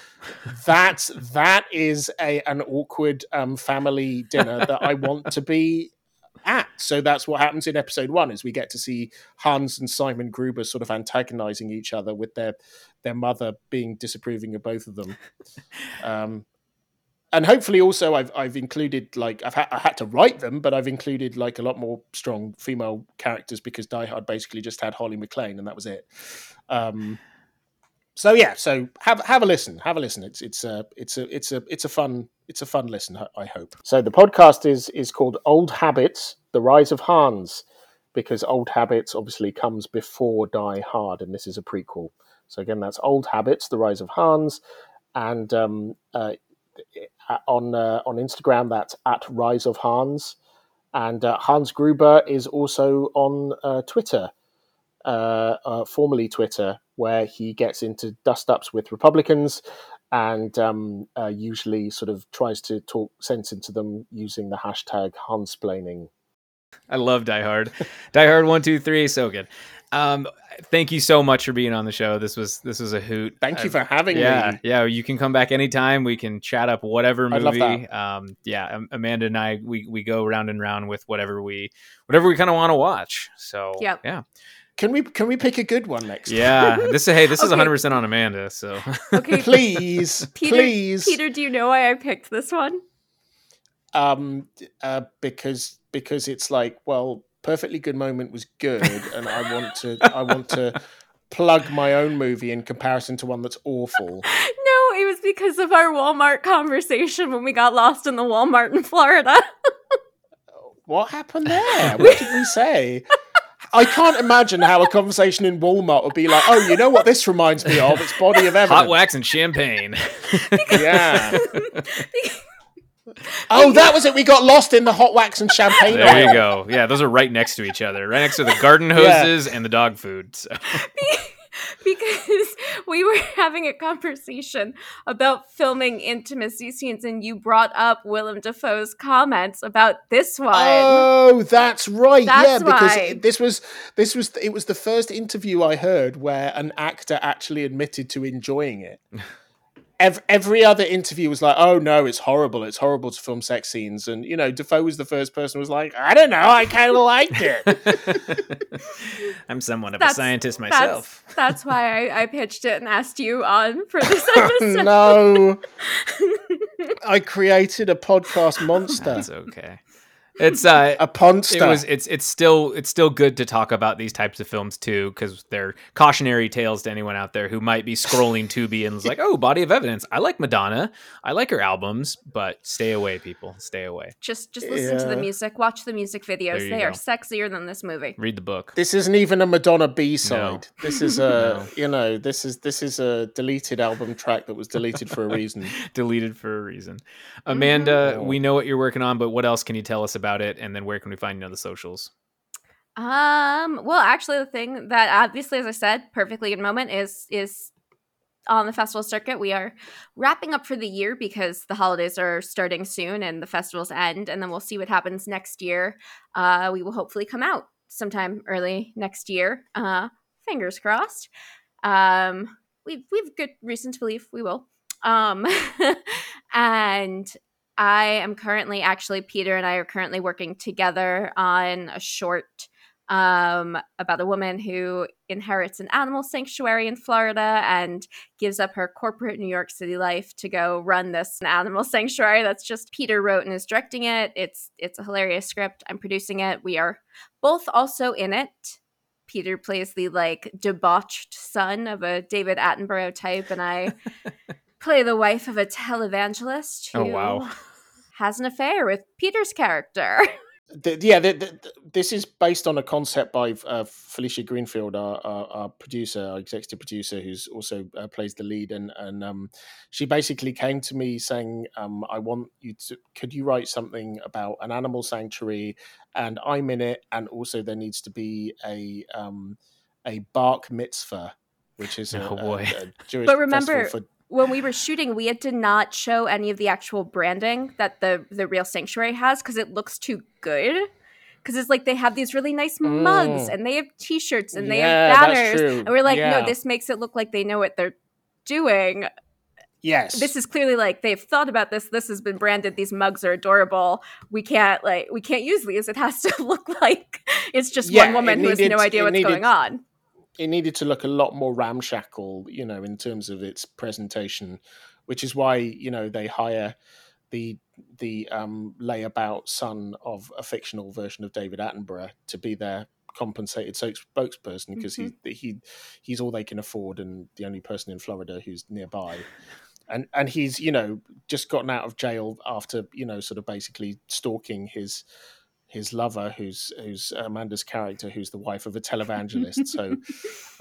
that's that is a an awkward um, family dinner that I want to be at. So that's what happens in episode one is we get to see Hans and Simon Gruber sort of antagonizing each other with their their mother being disapproving of both of them. Um, and hopefully also I've I've included like I've ha- I had to write them, but I've included like a lot more strong female characters because Die Hard basically just had Holly McClane and that was it. Um, so yeah, so have have a listen, have a listen. It's it's a it's a it's a it's a fun it's a fun listen. I- hope. So the podcast is is called Old Habits: The Rise of Hans, because Old Habits obviously comes before Die Hard, and this is a prequel. So again, that's Old Habits: The Rise of Hans, and um, uh, on uh, on Instagram that's at Rise of Hans, and uh, Hans Gruber is also on uh, Twitter uh, uh, formerly Twitter, where he gets into dust ups with Republicans and um, uh, usually sort of tries to talk sense into them using the hashtag Hansplaining. I love Die Hard. Die Hard one, two, three, so good. Um, thank you so much for being on the show. This was this was a hoot. Thank you I've- for having yeah, me. yeah. You can come back anytime. We can chat up whatever I'd love movie. Um, yeah, Amanda and I we we go round and round with whatever we whatever we kind of want to watch. So Yep. yeah, Can we can we pick a good one next? yeah. This is hey, this is 100 percent on Amanda. So Okay. Please, Peter, please. Peter, do you know why I picked this one? Um, uh, because because it's like well, perfectly good moment was good, and I want to I want to plug my own movie in comparison to one that's awful. No, it was because of our Walmart conversation when we got lost in the Walmart in Florida. What happened there? What did we say? I can't imagine how a conversation in Walmart would be like, oh, you know what this reminds me of? It's body of evidence. hot wax and champagne. Yeah. Oh, that was it. We got lost in the hot wax and champagne. there aisle. you go. Yeah, those are right next to each other, right next to the garden Yeah. hoses and the dog food. So. because we were having a conversation about filming intimacy scenes, and you brought up Willem Dafoe's comments about this one. Oh, that's right. yeah, That's because why. this was this was it was the first interview I heard where an actor actually admitted to enjoying it. Every, every other interview was like, "Oh no, it's horrible. It's horrible to film sex scenes." And you know, Dafoe was the first person who was like, "I don't know, I kind of liked it." I'm somewhat of a That's- scientist that's, myself. that's why I, I pitched it and asked you on for this oh, episode. no, I created a podcast monster, That's okay. It's uh a ponster. it was it's it's still it's still good to talk about these types of films too because they're cautionary tales to anyone out there who might be scrolling Tubi and is like, oh, body of evidence. I like Madonna. I like her albums, but stay away, people. Stay away. Just just listen to the music, watch the music videos. There you They are sexier than this movie. Read the book. This isn't even a Madonna B side. No. This is a you know this is this is a deleted album track that was deleted for a reason. Deleted for a reason. Amanda, Mhm. we know what you're working on, but what else can you tell us about it? And then where can we find you on the socials? Um, well, actually, the thing that obviously, as I said, perfectly good moment is is on the festival circuit. We are wrapping up for the year because the holidays are starting soon and the festivals end, and then we'll see what happens next year. Uh, we will hopefully come out sometime early next year. Uh, fingers crossed. Um, we've we've good reason to believe we will. Um, and I am currently actually Peter and I are currently working together on a short um, about a woman who inherits an animal sanctuary in Florida and gives up her corporate New York City life to go run this animal sanctuary. That's just Peter wrote and is directing it. It's it's a hilarious script. I'm producing it. We are both also in it. Peter plays the like debauched son of a David Attenborough type, and I play the wife of a televangelist who Oh, wow. has an affair with Peter's character. the, yeah, the, the, this is based on a concept by uh, Felicia Greenfield, our, our, our producer, our executive producer, who's also uh, plays the lead, and and um, she basically came to me saying, um, "I want you to. Could you write something about an animal sanctuary? And I'm in it, and also there needs to be a um, a bark mitzvah." Which is a, Oh, boy. a, a Jewish But remember- festival for when we were shooting, we had to not show any of the actual branding that the the real sanctuary has because it looks too good. Because it's like they have these really nice mugs Mm. and they have T-shirts and they Yeah, have banners, and we're like, Yeah. no, this makes it look like they know what they're doing. yes, This is clearly like they've thought about this. This has been branded. These mugs are adorable. We can't like we can't use these. It has to look like it's just Yeah, one woman who has needed- no idea what's needed- going on. It needed to look a lot more ramshackle, you know, in terms of its presentation, which is why you know they hire the the um, layabout son of a fictional version of David Attenborough to be their compensated spokesperson because he he he's all they can afford and the only person in Florida who's nearby. And, and he's you know just gotten out of jail after you know sort of basically stalking his his lover who's who's Amanda's character who's the wife of a televangelist so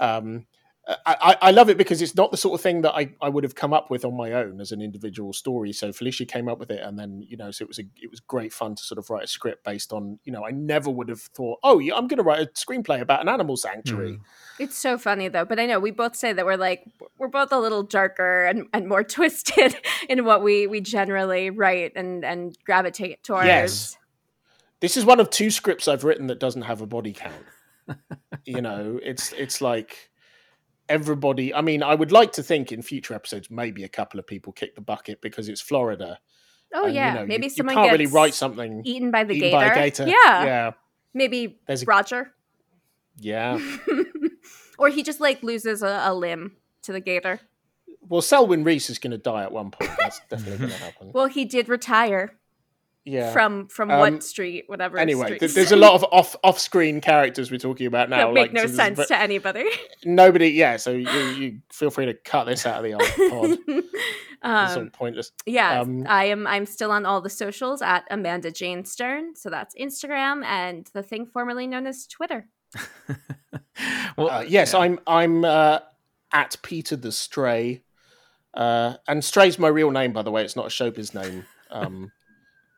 um, I, I I love it because it's not the sort of thing that I, I would have come up with on my own as an individual story. So Felicia came up with it, and then you know, so it was a it was great fun to sort of write a script based on you know I never would have thought, oh yeah, I'm going to write a screenplay about an animal sanctuary. It's so funny though, but I know we both say that we're like we're both a little darker and, and more twisted in what we we generally write and and gravitate towards. Yes. This is one of two scripts I've written that doesn't have a body count. you know, it's it's like everybody. I mean, I would like to think in future episodes maybe a couple of people kick the bucket because it's Florida. Oh and, you yeah, know, maybe you, someone you can't gets really write something eaten by the eaten gator. by gator. Yeah, yeah, maybe There's a- Roger, yeah. or he just like loses a, a limb to the gator. Well, Selwyn Reese is going to die at one point. That's definitely going to happen. Well, he did retire Yeah. from from Um, what street, whatever. anyway, street. th- there's a lot of off off screen characters we're talking about now. that make like, no so sense to anybody. Nobody, yeah. So you, you feel free to cut this out of the old pod. It's all um, pointless. yeah, um, I am. I'm still on all the socials at Amanda Jane Stern. So that's Instagram and the thing formerly known as Twitter. well, Uh, yes, yeah. I'm. I'm uh, at Peter the Stray, uh, and Stray's my real name, by the way. It's not a showbiz name. Um,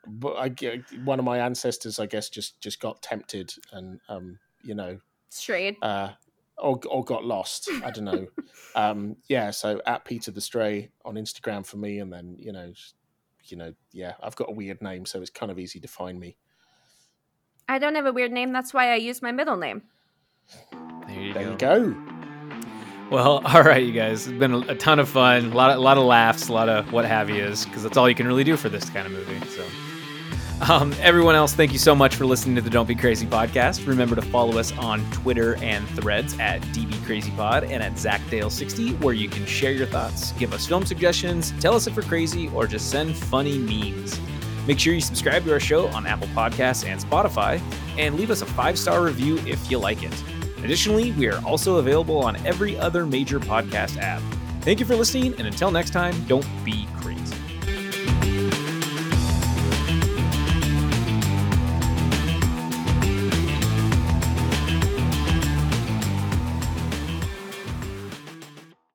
but I, g- one of my ancestors, I guess, just just got tempted, and um, you know, Strayed. uh, or or got lost. I don't know. um, yeah, so at Peter the Stray on Instagram for me, and then you know, you know, yeah, I've got a weird name, so it's kind of easy to find me. I don't have a weird name. That's why I use my middle name. there you There go. you go. Well, all right, you guys. It's been a, a ton of fun, a lot of, a lot of laughs, a lot of what have yous, because that's all you can really do for this kind of movie. So, um, everyone else, thank you so much for listening to the Don't Be Crazy podcast. Remember to follow us on Twitter and Threads at DBCrazyPod and at ZachDale60, where you can share your thoughts, give us film suggestions, tell us if we're crazy, or just send funny memes. Make sure you subscribe to our show on Apple Podcasts and Spotify, and leave us a five star review if you like it. Additionally, we are also available on every other major podcast app. Thank you for listening, and until next time, don't be crazy.